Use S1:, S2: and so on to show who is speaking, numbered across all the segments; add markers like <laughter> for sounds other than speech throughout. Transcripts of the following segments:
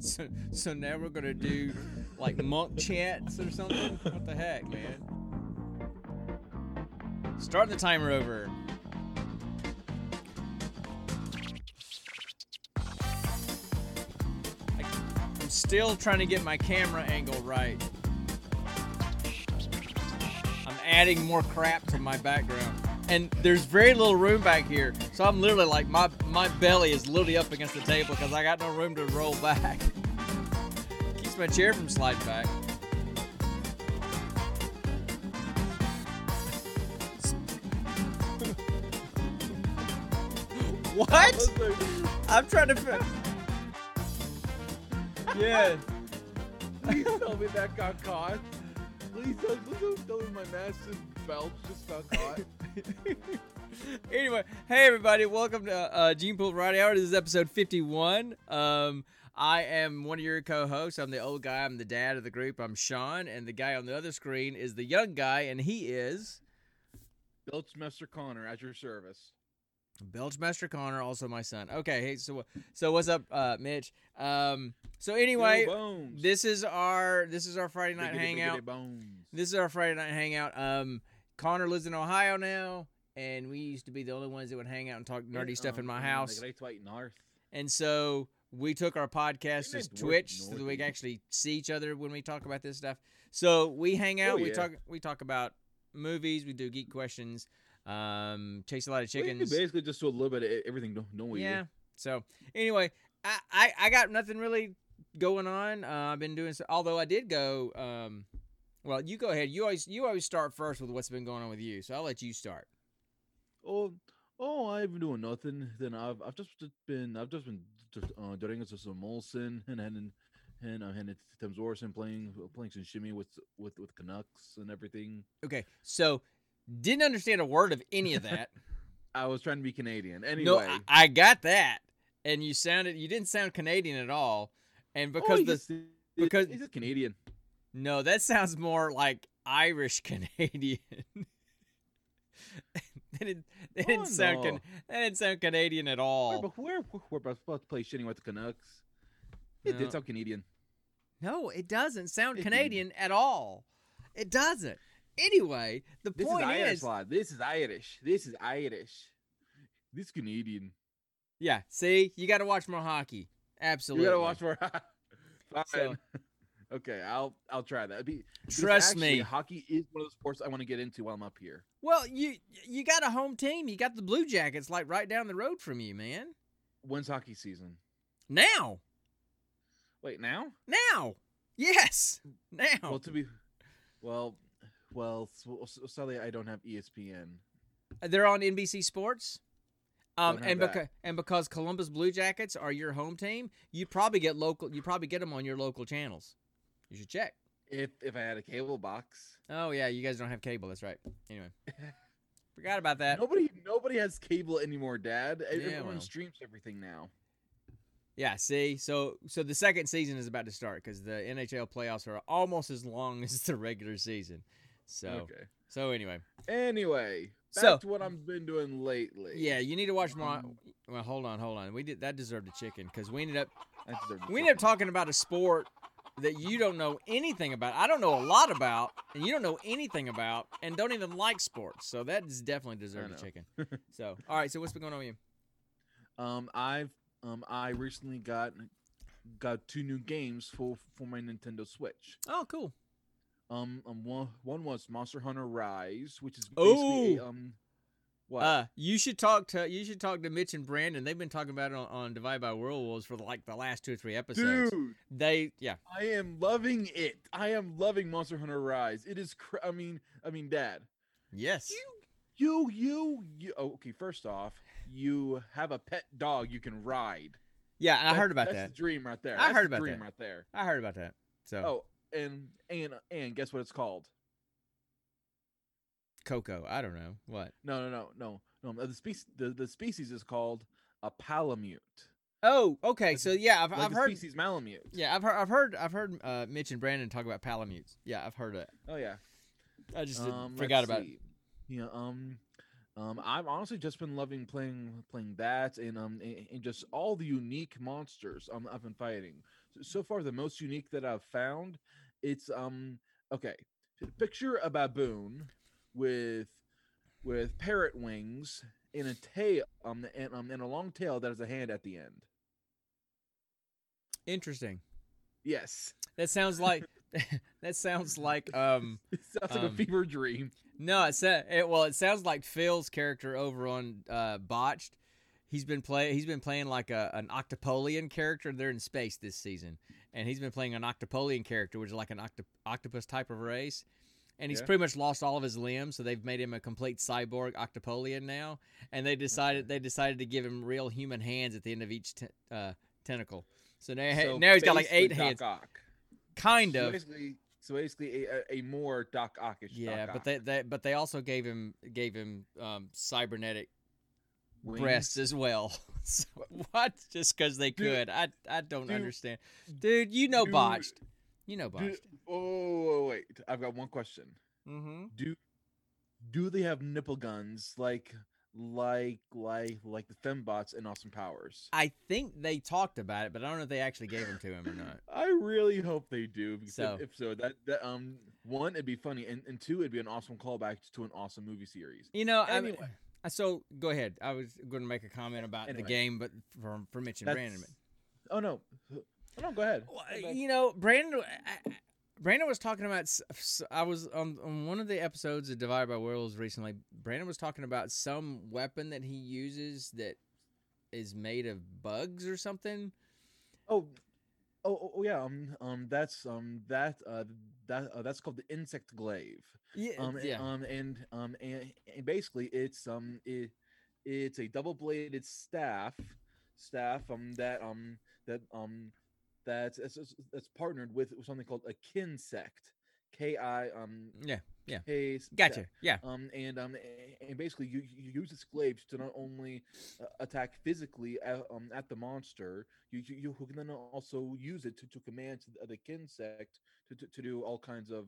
S1: So, so now we're gonna do like monk chants or something. What the heck, man? Start the timer over. I'm still trying to get my camera angle right. I'm adding more crap to my background. And there's very little room back here. So I'm literally like my my belly is literally up against the table because I got no room to roll back. Keeps my chair from sliding back. <laughs> what? I'm trying to. Fi- yeah. <laughs>
S2: Please tell me that got caught. Please don't, please don't tell me my massive belt just got caught. <laughs> <laughs>
S1: anyway, hey everybody, welcome to uh, Gene Pool Variety Hour. This is episode 51. Um, I am one of your co-hosts. I'm the old guy. I'm the dad of the group. I'm Sean, and the guy on the other screen is the young guy, and he is
S2: Belchmaster Connor at your service.
S1: Belchmaster Connor, also my son. Okay, hey, so so what's up, uh, Mitch? Um, so anyway, this is our this is our Friday night
S2: Biggity,
S1: hangout.
S2: biggity bones.
S1: This is our Friday night hangout. Um, Connor lives in Ohio now, and we used to be the only ones that would hang out and talk nerdy stuff in my house.
S2: the Great North.
S1: And so we took our podcast to Twitch so that we can actually see each other when we talk about this stuff. So we hang out,
S2: Oh,
S1: we
S2: yeah.
S1: talk we talk about movies, we do geek questions, um, chase a lot of chickens.
S2: basically just do a little bit of everything, don't we?
S1: yeah. So anyway, I, I I got nothing really going on. Uh, I've been doing so, although I did go um well, you go ahead. You always you always start first with what's been going on with you. So I'll let you start.
S2: Oh, oh, I've been doing nothing. Then I've I've just been I've just been just, uh, doing some Molson and and and uh, and it's Tim Zorson playing playing some shimmy with with with Canucks and everything.
S1: Okay. So didn't understand a word of any of that. <laughs>
S2: I was trying to be Canadian. Anyway,
S1: No, I, I got that, and you sounded you didn't sound Canadian at all, and because
S2: oh,
S1: the because-
S2: it's a Canadian.
S1: no, that sounds more like Irish <laughs> Canadian. <laughs> that didn't, oh, didn't
S2: Oh,
S1: sound can, that didn't sound Canadian at
S2: We're,
S1: all.
S2: about- we're, we're about to play shitting with the Canucks. It
S1: No.
S2: did sound Canadian.
S1: No, it doesn't sound
S2: It.
S1: Canadian at all. It doesn't. Anyway, the
S2: This
S1: point
S2: is Irish,
S1: is,
S2: lad. This is Irish. This is Irish. This is Canadian.
S1: yeah. See, you got to watch more hockey. Absolutely.
S2: You gotta watch more. <laughs> Fine.
S1: So-
S2: okay, I'll I'll try that. Be-
S1: Trust
S2: actually,
S1: me.
S2: hockey is one of the sports I want to get into while I'm up here.
S1: Well, you you got a home team. You got the Blue Jackets like right down the road from you, man.
S2: When's hockey season?
S1: Now,
S2: Wait, now?
S1: now, yes, now.
S2: Well, to be, well, well. Sadly, I don't have ESPN.
S1: They're on NBC Sports. Um, and
S2: that.
S1: because and because Columbus Blue Jackets are your home team, you probably get local. You probably get them on your local channels. You should check.
S2: If if I had a cable box,
S1: Oh yeah, you guys don't have cable. That's right. Anyway, <laughs> forgot about that.
S2: nobody nobody has cable anymore, Dad. Everyone
S1: well.
S2: streams everything now.
S1: Yeah, see, so so the second season is about to start because the NHL playoffs are almost as long <laughs> as the regular season. So
S2: Okay.
S1: so anyway,
S2: Anyway, back
S1: So-
S2: to what I've been doing lately.
S1: yeah, you need to watch more.
S2: Um,
S1: Well, hold on, hold on. We did that deserved a chicken because we ended up
S2: I deserve to
S1: we ended up talking about a sport that you don't know anything about. I don't know a lot about, and you don't know anything about, and don't even like sports. So that is definitely deserved a chicken. <laughs> So all right, so what's been going on with you?
S2: Um, I've um, I recently got got two new games for for my Nintendo Switch.
S1: Oh, cool.
S2: Um, um one one was Monster Hunter Rise, which is basically a,
S1: Oh.
S2: um, what?
S1: Uh, you should talk to you should talk to Mitch and Brandon. They've been talking about it on, on Divide by Whirlwolves for like the last two or three episodes.
S2: Dude,
S1: They yeah.
S2: I am loving it. I am loving Monster Hunter Rise. It is. Cr- I mean, I mean, Dad.
S1: Yes.
S2: You, you, you, you. Oh, okay, first off, you have a pet dog you can ride.
S1: Yeah, I
S2: That's-
S1: heard about
S2: that's
S1: that.
S2: the dream right there.
S1: I
S2: That's
S1: heard about
S2: dream
S1: that.
S2: right there.
S1: I heard about that. So
S2: Oh, and and and guess what it's called?
S1: Coco, I don't know what.
S2: No, no, no, no, no. The species, the, the species is called a palamute.
S1: Oh, okay.
S2: Like
S1: So yeah, I've,
S2: Like
S1: I've
S2: the
S1: heard.
S2: species malamute.
S1: Yeah, I've heard. I've heard. I've heard uh, Mitch and Brandon talk about palamutes. Yeah, I've heard it.
S2: Oh yeah.
S1: I just
S2: Um,
S1: forgot about. it.
S2: Yeah. Um. Um, I've honestly just been loving playing playing that and um and, and just all the unique monsters um I've been fighting. So, so far, the most unique that I've found, it's um okay. Picture a baboon with with parrot wings in a tail um and um and a long tail that has a hand at the end.
S1: Interesting.
S2: Yes,
S1: That sounds like <laughs> <laughs> that sounds like um
S2: it sounds like
S1: Um,
S2: a fever dream.
S1: no it's a, it well it sounds like Phil's character over on uh Botched. He's been play he's been playing like a an Octopolian character. They're in space this season, and he's been playing an Octopolian character, which is like an octo- octopus type of race. And he's
S2: Yeah.
S1: pretty much lost all of his limbs, so they've made him a complete cyborg Octopolian now. And they decided they decided to give him real human hands at the end of each te- uh, tentacle. So now,
S2: So
S1: now he's got like eight
S2: Doc
S1: hands,
S2: Ock.
S1: kind
S2: So
S1: of.
S2: basically, so basically a, a, more Doc Ockish.
S1: Yeah,
S2: Doc
S1: but
S2: Ock.
S1: they, they but they also gave him gave him um, cybernetic
S2: Wings.
S1: breasts as well. <laughs> so, what? Just because they
S2: Dude,
S1: could? I I don't
S2: dude,
S1: understand, dude. You know
S2: dude,
S1: botched. You know botched.
S2: Oh wait, I've got one question.
S1: Mm-hmm.
S2: Do do they have nipple guns like like like like the fembots in Austin Powers?
S1: I think they talked about it, but I don't know if they actually gave them to him or not. <laughs>
S2: I really hope they do. Because
S1: So-
S2: if, if so, that that um one it'd be funny, and, and two it'd be an awesome callback to an awesome movie series.
S1: You know, I mean,
S2: Anyway.
S1: uh, so go ahead. I was going to make a comment about
S2: Anyway.
S1: the game, but for for Mitch and Brandon.
S2: Oh no, oh, no, go ahead.
S1: Well,
S2: Go ahead.
S1: you know, Brandon. I- I- Brandon was talking about. I was on, on one of the episodes of Divided by Worlds recently. Brandon was talking about some weapon that he uses that is made of bugs or something.
S2: Oh, oh, oh, oh, yeah. Um, um, that's um, that uh, that uh, that's called the insect glaive.
S1: Yeah,
S2: Um,
S1: yeah,
S2: um, and um, and, and basically, it's um, it, it's a double-bladed staff, staff um that um that um that's that's, that's- partnered with something called a kinsect, K I um
S1: yeah, yeah.
S2: K s-
S1: Gotcha. Yeah,
S2: um, and um, and basically, you, you use glaive to not only uh, attack physically at, um, at the monster, you, you you can then also use it to, to command the, the kinsect to, to, to do all kinds of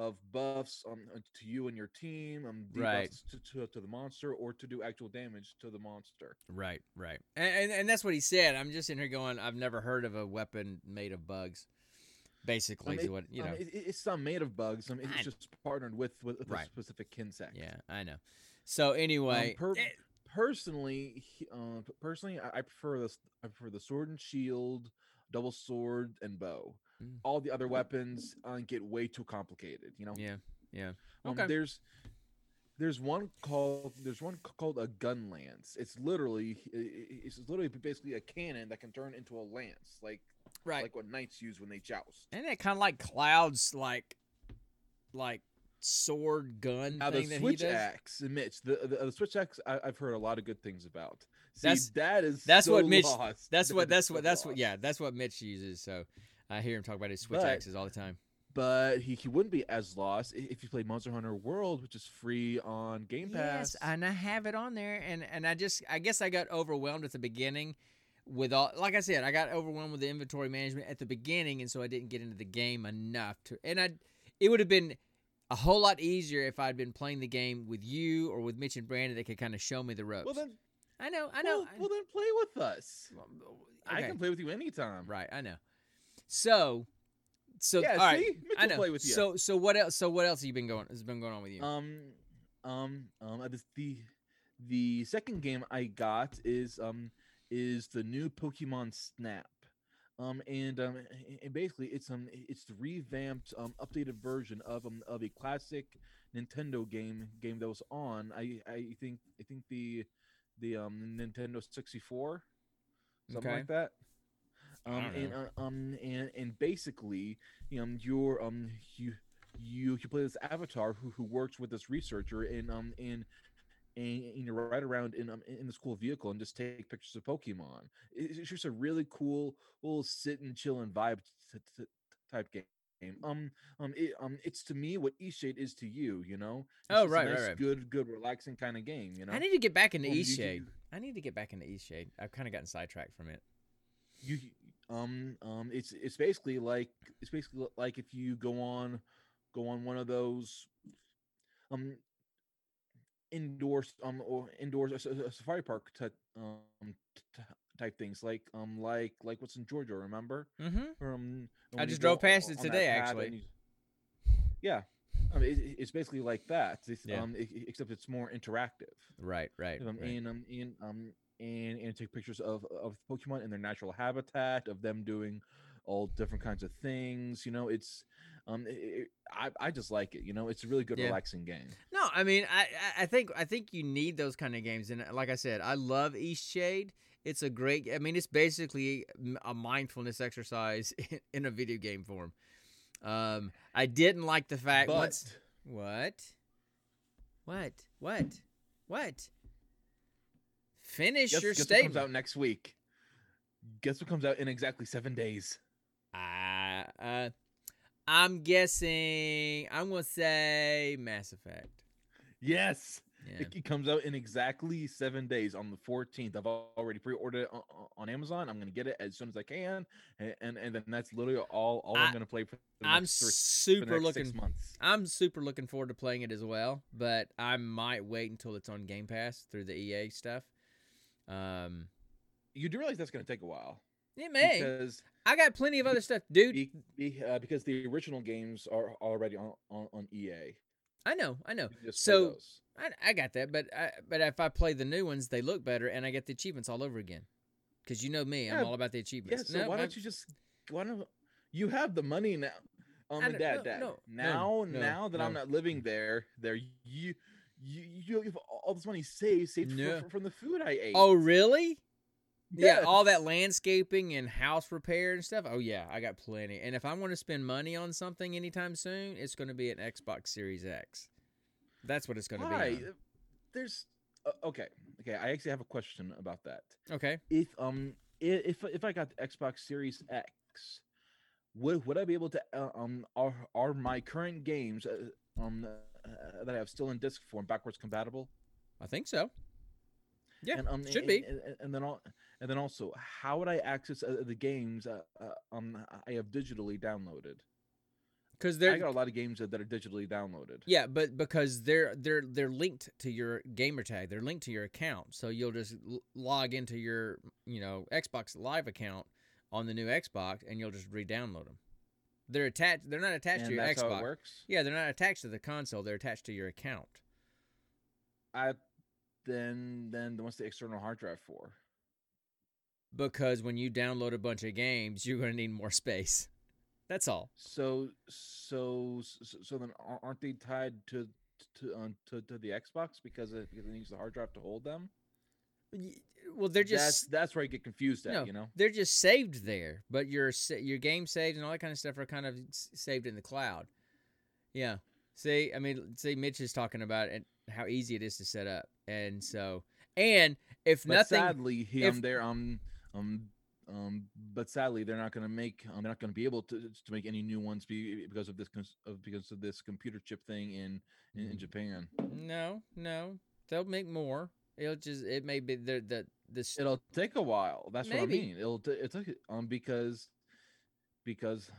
S2: of buffs um, uh, to you and your team, um, debuffs
S1: Right.
S2: to, to, to the monster, or to do actual damage to the monster.
S1: right, right. And, and and that's what he said. I'm just in here going. I've never heard of a weapon made of bugs. Basically,
S2: Um, it-
S1: what you know.
S2: um, it, it- it's not made of bugs. Um,
S1: I-
S2: it's just partnered with with, with
S1: Right.
S2: a specific kinsect.
S1: yeah, I know. So anyway,
S2: per-
S1: eh,
S2: personally, uh, personally, I, I prefer this. I prefer the sword and shield, double sword, and bow.
S1: Mm.
S2: All the other weapons uh, get way too complicated. You know.
S1: yeah, yeah.
S2: Um,
S1: Okay.
S2: There's there's one called there's one called a gun lance. It's literally it's literally basically a cannon that can turn into a lance, like
S1: Right.
S2: like what knights use when they joust.
S1: And it kind of like clouds, like, like sword gun
S2: Now the
S1: thing that he
S2: switch axe, Mitch, the, the the switch axe, I, I've heard a lot of good things about. See,
S1: That's-
S2: that is
S1: that's what Mitch-
S2: lost.
S1: That's
S2: That
S1: what. That's
S2: so
S1: what. That's what. <laughs> Yeah, that's what Mitch uses. So I hear him talk about his switch
S2: But-
S1: axes all the time.
S2: but he, he wouldn't be as lost if you play Monster Hunter World, which is free on Game Pass.
S1: Yes, and I have it on there, and and I just I guess I got overwhelmed at the beginning with all. Like I said, I got overwhelmed with the inventory management at the beginning, and so I didn't get into the game enough to. And I, it would have been a whole lot easier if I'd been playing the game with you or with Mitch and Brandon that could kind of show me the ropes.
S2: well then,
S1: I know, I know.
S2: Well, well then play with us. I can play with you anytime.
S1: Right, I know. So, so
S2: Yeah,
S1: all right,
S2: see?
S1: I know.
S2: play with you.
S1: So, so what else? So what else have you been going? Has been going on with you?
S2: Um, um, um, uh, this, the the second game I got is um is the new Pokemon Snap. Um and um and basically it's um it's the revamped um updated version of um of a classic Nintendo game game that was on I I think I think the the um Nintendo 64 something
S1: Okay.
S2: like that. Um and uh, um and and basically um you're um you you you play this avatar who, who works with this researcher and um and and, and you ride around in um in this cool vehicle and just take pictures of Pokemon. It's just a really cool little sit and chill and vibe t- t- type game. Um um it um it's to me what Eastshade is to you. You know. It's
S1: Oh,
S2: just a
S1: right, right, right.
S2: Good good relaxing kind of game. You know.
S1: I need to get back into
S2: Um, you-
S1: Eastshade. I need to get back into Eastshade. I've kind of gotten sidetracked from it.
S2: you um um it's it's basically like it's basically like if you go on go on one of those um indoors um or indoors a, uh, safari park type um t- type things like um like like what's in Georgia. Remember?
S1: Mm-hmm.
S2: From
S1: I just drove past it today, actually.
S2: yeah, I mean, it, it's basically like that. It's,
S1: Yeah.
S2: um, e- except it's more interactive.
S1: Right, right.
S2: Um,
S1: right.
S2: and um, and um, and and take pictures of of Pokemon in their natural habitat, of them doing all different kinds of things. You know, it's um, it, it- I I just like it. You know, it's a really good,
S1: Yeah.
S2: relaxing game.
S1: No, I mean, I, I- think I think you need those kind of games, and uh, like I said, I love East Shade. It's a great. I mean, it's basically a mindfulness exercise in, <laughs> in a video game form. Um, I didn't like the fact
S2: But
S1: once. What? What? What? What? Finish
S2: guess,
S1: your
S2: guess what
S1: statement.
S2: comes out next week? Guess what comes out in exactly seven days?
S1: I, uh, I'm guessing. I'm gonna say Mass Effect.
S2: Yes.
S1: Yeah.
S2: It, it comes out in exactly seven days on the 14th. I've already pre-ordered it on, on Amazon. I'm gonna get it as soon as I can, and and, and then that's literally all, all I, am gonna play for the
S1: I'm
S2: next three, for
S1: super
S2: next
S1: looking.
S2: six months.
S1: I'm super looking forward to playing it as well, but I might wait until it's on Game Pass through the EA stuff. Um,
S2: You do realize that's gonna take a while
S1: it may.
S2: because
S1: I got plenty of other stuff, dude.
S2: uh, because the original games are already on on, on EA.
S1: I know, I know.
S2: You can just play
S1: So. I, I got that, but I, but if I play the new ones, they look better, and I get the achievements all over again. Because you know me, I'm
S2: Yeah,
S1: all about the achievements.
S2: yeah, so
S1: No,
S2: why
S1: I-
S2: don't you just why don't you have the money now? Um, dad,
S1: no,
S2: dad.
S1: no,
S2: now,
S1: no,
S2: now that I'm not living there, there you you you have all this money saved saved fr-
S1: No.
S2: fr- from the food I ate.
S1: Oh, really? Yeah, all that landscaping and house repair and stuff. Oh yeah, I got plenty. And if I want to spend money on something anytime soon, it's going to be an Xbox Series X. That's what it's going to be. on.
S2: There's uh, okay, okay. I actually have a question about that.
S1: Okay.
S2: If um if if I got the Xbox Series X, would would I be able to uh, um are are my current games uh, um uh, that I have still in disc form backwards compatible?
S1: I think so. Yeah,
S2: and, um,
S1: should
S2: and,
S1: be.
S2: And, and- then all, and then also, how would I access uh, the games uh, um I have digitally downloaded?
S1: Because
S2: I
S1: they're
S2: got a lot of games that, that are digitally downloaded.
S1: yeah, but because they're they're they're linked to your gamer tag. They're linked to your account, so you'll just l- log into your you know Xbox Live account on the new Xbox, and you'll just re-download them. They're attached. They're not attached
S2: and
S1: to your
S2: that's
S1: Xbox.
S2: how it works.
S1: Yeah, they're not attached to the console. They're attached to your account.
S2: I then then what's the external hard drive for?
S1: Because when you download a bunch of games, you're going to need more space. That's all.
S2: So so so, then aren't they tied to to um, to, to the Xbox because it, because it needs the hard drive to hold them?
S1: Well, they're just
S2: that's where I get confused at.
S1: no,
S2: You know.
S1: they're just saved there, but your your game saved and all that kind of stuff are kind of saved in the cloud. Yeah. See, I mean, see, Mitch is talking about it, how easy it is to set up, and so, and if
S2: But
S1: nothing,
S2: sadly, he,
S1: if-
S2: um, they're um um um, but sadly, they're not going to make. Um, they're not going to be able to to make any new ones be, because of this of, because of this computer chip thing in in,
S1: Mm.
S2: in Japan.
S1: no, no, they'll make more. It'll just, it may be the the this.
S2: It'll take a while. That's what I mean. It'll t- it took um because because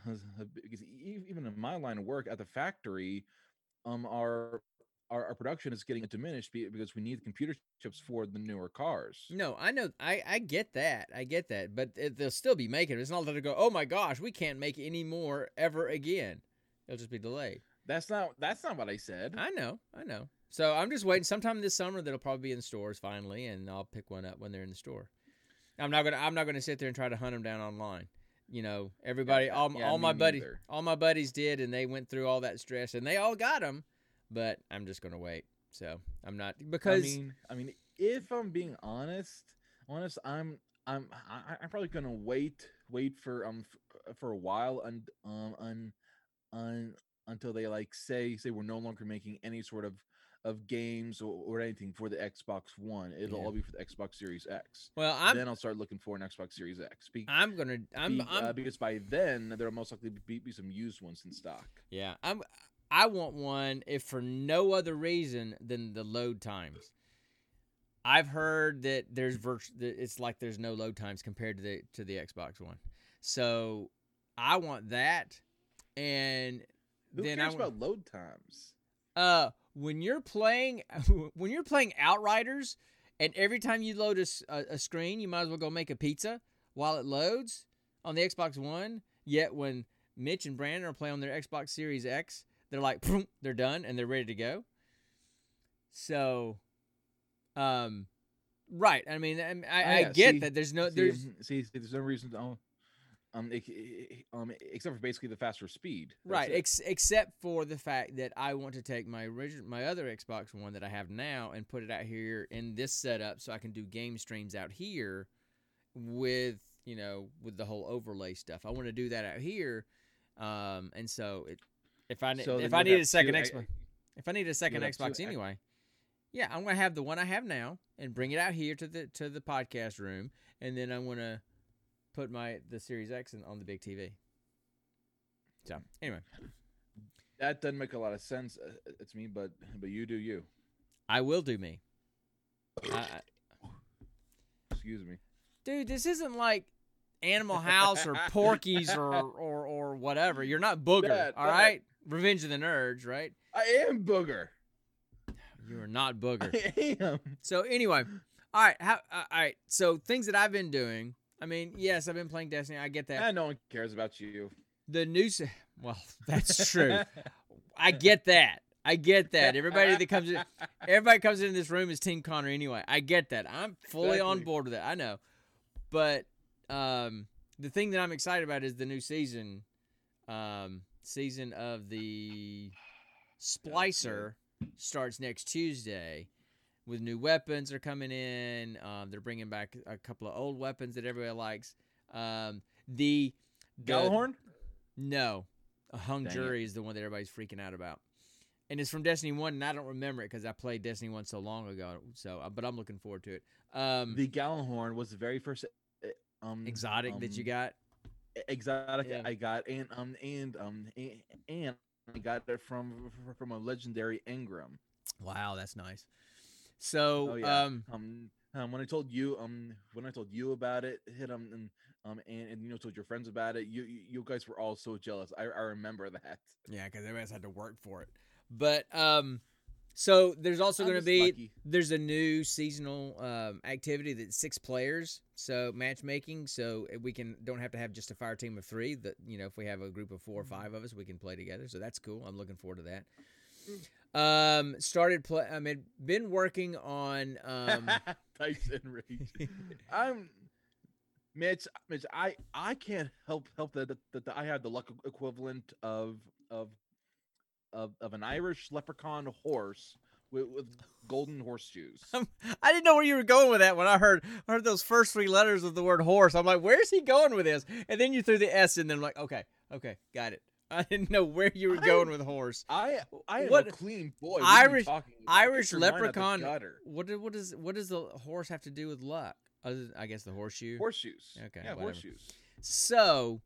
S2: because e- even in my line of work at the factory, um our our, our production is getting diminished because we need computer chips for the newer cars.
S1: No, I know, I I get that, I get that, but it, they'll still be making it. It's not that they go, oh my gosh, we can't make any more ever again. It'll just be delayed.
S2: That's not that's not what I said.
S1: I know, I know. So I'm just waiting. Sometime this summer, that'll probably be in stores finally, and I'll pick one up when they're in the store. I'm not gonna, I'm not gonna sit there and try to hunt them down online. You know, everybody,
S2: Yeah,
S1: all,
S2: yeah,
S1: all my buddies, all my buddies did, and they went through all that stress, and they all got them. But I'm just gonna wait. So I'm not because
S2: I mean, I mean, if I'm being honest, honest, I'm, I'm, I, I'm probably gonna wait, wait for um f- for a while and um un, un, until they like say say we're no longer making any sort of of games or, or anything for the Xbox One. It'll
S1: Yeah.
S2: all be for the Xbox Series X.
S1: well, I'm,
S2: then I'll start looking for an Xbox Series X. Be,
S1: I'm gonna, I'm,
S2: be-
S1: I'm
S2: uh, because by then there'll most likely be, be some used ones in stock.
S1: Yeah, I'm. I want one if for no other reason than the load times. I've heard that there's virtu- that it's like there's no load times compared to the to the Xbox One. So I want that, and
S2: Who
S1: then
S2: cares
S1: I wa-
S2: about load times?
S1: uh when you're playing <laughs> when you're playing Outriders, and every time you load a screen, you might as well go make a pizza while it loads on the Xbox One. Yet when Mitch and Brandon are playing on their Xbox Series X, they're like, they're done and they're ready to go. So, um, right. I mean, I, I,
S2: Oh,
S1: I get
S2: see-
S1: that. There's no,
S2: see,
S1: there's
S2: see, see, there's no reason to um, um, um, except for basically the faster speed. That's
S1: Right, ex- except for the fact that I want to take my original, my other Xbox One that I have now and put it out here in this setup, so I can do game streams out here with you know with the whole overlay stuff. I want to do that out here, um, and so it, if I
S2: So
S1: if I need a second
S2: two- I-
S1: Xbox, if I need a second
S2: two
S1: Xbox
S2: X-
S1: anyway, yeah, I'm gonna have the one I have now and bring it out here to the to the podcast room, and then I'm gonna put my the Series X in, on the big TV. So anyway.
S2: that doesn't make a lot of sense. uh, to me, but but you do you.
S1: I will do me. I, I-
S2: Excuse me.
S1: dude, this isn't like Animal House or Porky's or, or or whatever. You're not Booger,
S2: Dad,
S1: all
S2: Dad.
S1: right? Revenge of the Nerds, right?
S2: I am booger.
S1: You are not Booger.
S2: I am.
S1: So anyway, all right, how, uh, all right. So things that I've been doing. I mean, yes, I've been playing Destiny. I get that.
S2: And no one cares about you.
S1: The new, se- well, <laughs> that's true. <laughs> I get that. I get that. Everybody that comes in, <laughs> everybody comes into this room is Team Connor anyway. I get that. I'm fully on board with it. I know. But um, the thing that I'm excited about is the new season, um, season of the Splicer starts next Tuesday. With new weapons are coming in. Um, they're bringing back a couple of old weapons that everybody likes. Um, the, the no, a hung
S2: Dang
S1: jury is the one that everybody's freaking out about, and it's from Destiny One, and I don't remember it because I played Destiny One so long ago. So, uh, but I'm looking forward to it. Um,
S2: The Gjallarhorn was the very first uh, um
S1: exotic that you
S2: um,
S1: got.
S2: exotic
S1: Yeah.
S2: I got and um and um a- and I got it from from a legendary engram.
S1: Wow, that's nice. So,
S2: Oh yeah.
S1: um,
S2: um, um, when I told you um when I told you about it, hit um and um and, and you know told your friends about it, you you, you guys were all so jealous. I, I remember that.
S1: yeah, because everybody's had to work for it. But um, so there's also
S2: I'm
S1: going to be
S2: lucky.
S1: there's a new seasonal um, activity that's six players so matchmaking so we can don't have to have just a fire team of three that you know if we have a group of four or five of us we can play together so that's cool i'm looking forward to that um started play i mean been working on um <laughs>
S2: Tyson Rage. I'm Mitch. Mitch, I I can't help help that, that, I have the luck equivalent of of of of an Irish leprechaun horse with, with golden horseshoes. <laughs>
S1: i didn't know where you were going with that when i heard I heard those first three letters of the word horse i'm like where's he going with this and then you threw the s in there i'm like okay okay got it <laughs> i didn't know where you were
S2: I-
S1: going with horse
S2: I I am
S1: What-
S2: a clean boy. What
S1: Irish-
S2: talking about? Get
S1: Irish
S2: your mind out the
S1: leprechaun-
S2: gutter.
S1: What do- what does what does the horse have to do with luck? Other I guess the horseshoe.
S2: horseshoes.
S1: Okay,
S2: yeah,
S1: whatever.
S2: horseshoes.
S1: So,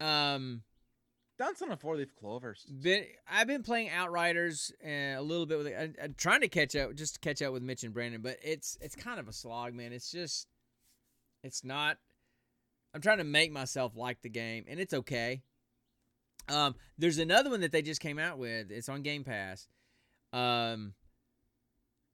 S1: um,
S2: Dance on a four leaf clovers.
S1: been I've been playing Outriders uh, a little bit with it. I, I'm trying to catch up, just to catch up with Mitch and Brandon, but it's it's kind of a slog, man. It's just, it's not. I'm trying to make myself like the game, and it's okay. Um, there's another one that they just came out with. It's on Game Pass. Um,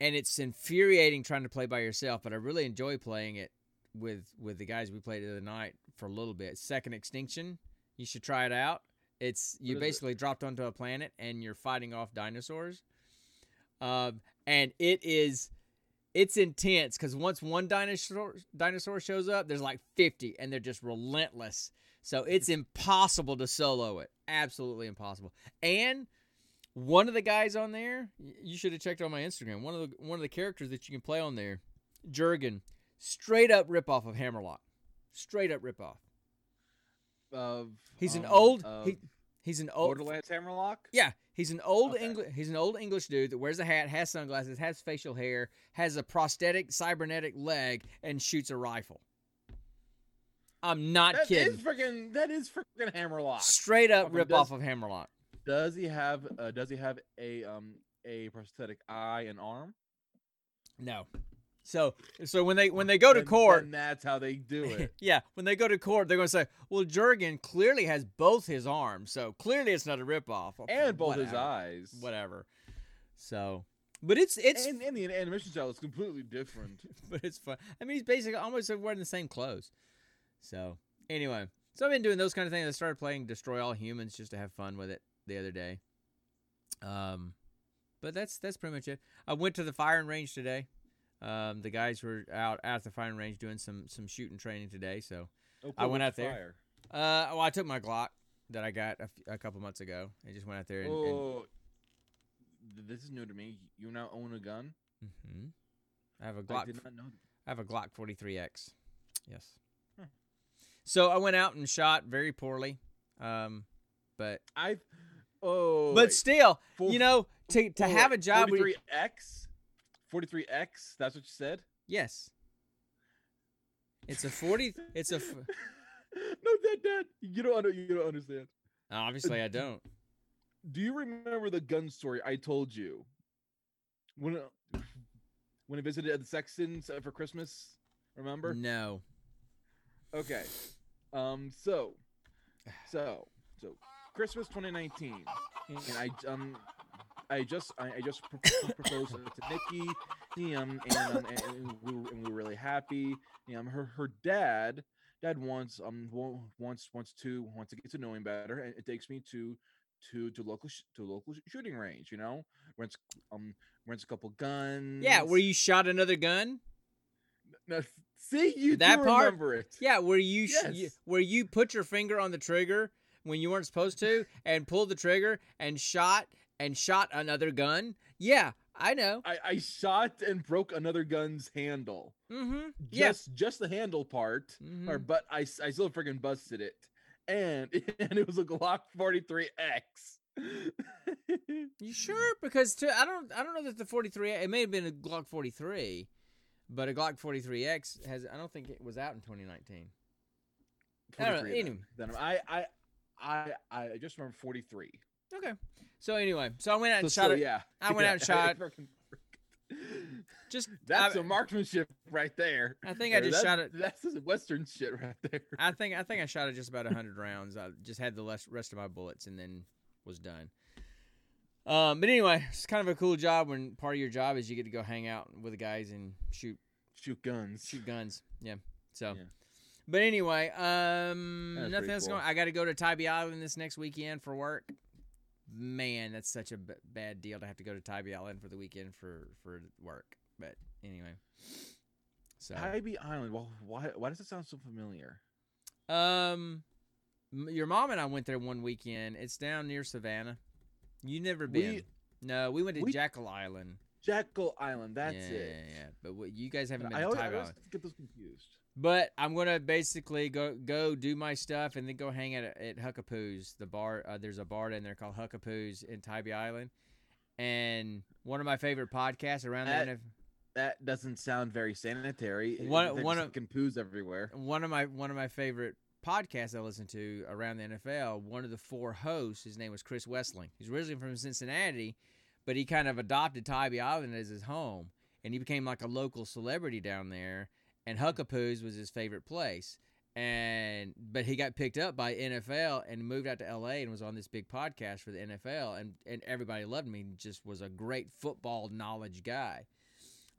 S1: and it's infuriating trying to play by yourself, but I really enjoy playing it with with the guys we played the other night for a little bit. Second Extinction. You should try it out. It's you
S2: is it?
S1: basically dropped onto a planet and you're fighting off dinosaurs. Um, and it is it's intense because once one dinosaur dinosaur shows up, there's like 50 and they're just relentless. So it's <laughs> impossible to solo it. Absolutely impossible. And one of the guys on there, you should have checked on my Instagram. One of the one of the characters that you can play on there, Jurgen, straight up ripoff of Hammerlock. Straight up ripoff.
S2: Of
S1: He's an
S2: um,
S1: old
S2: of
S1: he, he's an old
S2: Borderlands Hammerlock.
S1: yeah, he's an old
S2: Okay.
S1: English. He's an old English dude that wears a hat, has sunglasses, has facial hair, has a prosthetic cybernetic leg, and shoots a rifle. I'm not
S2: That
S1: kidding.
S2: is freaking. That is freaking Hammerlock.
S1: Straight up rip
S2: does-
S1: off of Hammerlock.
S2: Does he have? Uh, does he have a um a prosthetic eye and arm?
S1: No. So so when they when they go to court,
S2: that's how they do <laughs> it.
S1: yeah, when they go to court, they're going to say, "Well, Jurgen clearly has both his arms, so clearly it's not a ripoff."
S2: and both his eyes.
S1: whatever. So, but it's it's
S2: and, and the animation style is completely different. <laughs>
S1: but it's fun. I mean, he's basically almost wearing the same clothes. So anyway, so I've been doing those kind of things. I started playing Destroy All Humans just to have fun with it the other day. Um, but that's that's pretty much it. I went to the firing range today. Um, the guys were out at the firing range doing some some shooting training today. So
S2: Oh,
S1: I went out there.
S2: fire.
S1: Uh, well, I took my Glock that I got a, f- a couple months ago and just went out there and.
S2: Oh, th- this is new to me. You now own a gun.
S1: hmm I have a
S2: I
S1: Glock.
S2: did not know.
S1: I have a Glock 43X. Yes.
S2: Huh.
S1: So I went out and shot very poorly. Um, but
S2: I. Oh,
S1: but
S2: wait.
S1: still, you know, to to have a job.
S2: 43x, 43x. That's what you said.
S1: yes. It's a 40. It's a. f- <laughs>
S2: no, Dad, Dad, you don't. Under, you don't understand.
S1: Obviously, I don't.
S2: Do you remember the gun story I told you when uh, when I visited at the Sextons uh, for Christmas? Remember?
S1: No.
S2: Okay. Um. So, <sighs> so, so, Christmas 2019, and I um, I just I, I just pro- proposed to Nikki, um, and, um, and, we were, and we were really happy. Um, her her dad dad wants um wants wants to wants to get to know him better, and it takes me to to to local sh- to local sh- shooting range. You know, rents um rents a couple guns.
S1: Yeah, where you shot another gun.
S2: Now, see you
S1: That part?
S2: remember it.
S1: Yeah, where you, sh- you where you put your finger on the trigger when you weren't supposed to and pulled the trigger and shot and shot another gun. Yeah, I know.
S2: I, I shot and broke another gun's handle.
S1: Mm-hmm. Yeah.
S2: Just just the handle part, or
S1: Mhm.
S2: but I still freaking busted it, and <laughs> and it was a Glock 43x. <laughs>
S1: You sure? Because to, I don't I don't know that the 43 it may have been a Glock 43, but a Glock 43X has I don't think it was out in 2019. I don't know,
S2: 43 then.
S1: anyway.
S2: Then I I I I just remember 43.
S1: Okay. So anyway, so I went out
S2: So
S1: and shot
S2: still,
S1: it.
S2: yeah.
S1: I went
S2: yeah,
S1: out and <laughs> shot- <laughs> Just <laughs>
S2: That's
S1: I,
S2: a marksmanship right there.
S1: I think I just shot it.
S2: That's some Western shit right there.
S1: I think I think I shot it just about 100 rounds. I just had the less, rest of my bullets and then was done. Um, but anyway, it's kind of a cool job when part of your job is you get to go hang out with the guys and shoot
S2: Shoot guns.
S1: shoot guns. Yeah. So,
S2: Yeah.
S1: but anyway, um, nothing else
S2: cool.
S1: going. I got to go to Tybee Island this next weekend for work. Man, that's such a b- bad deal to have to go to Tybee Island for the weekend for for work. But anyway, so
S2: Tybee Island. Well, why why does it sound so familiar?
S1: um, your mom and I went there one weekend. It's down near Savannah. You never been?
S2: We-
S1: no, we went to
S2: we-
S1: Jekyll Island.
S2: Jekyll Island. That's
S1: yeah,
S2: it.
S1: Yeah, yeah. But what, you guys haven't been
S2: I
S1: to
S2: always, I
S1: Tybee
S2: always
S1: Island.
S2: get those confused.
S1: But I'm gonna basically go go do my stuff and then go hang out at, at Huckapoo's, the bar. Uh, there's a bar in there called Huckapoo's in Tybee Island, and one of my favorite podcasts around
S2: That-
S1: the NF-
S2: That doesn't sound very sanitary.
S1: One-
S2: They're
S1: one of-
S2: fucking poos everywhere.
S1: one of my one of my favorite podcasts I listen to around the NFL. One of the four hosts, his name was Chris Wesseling. He's originally from Cincinnati, but he kind of adopted Tybee Island as his home, and he became like a local celebrity down there. And Huckapoo's was his favorite place. And but he got picked up by NFL and moved out to LA and was on this big podcast for the NFL and and everybody loved me. Just was a great football knowledge guy.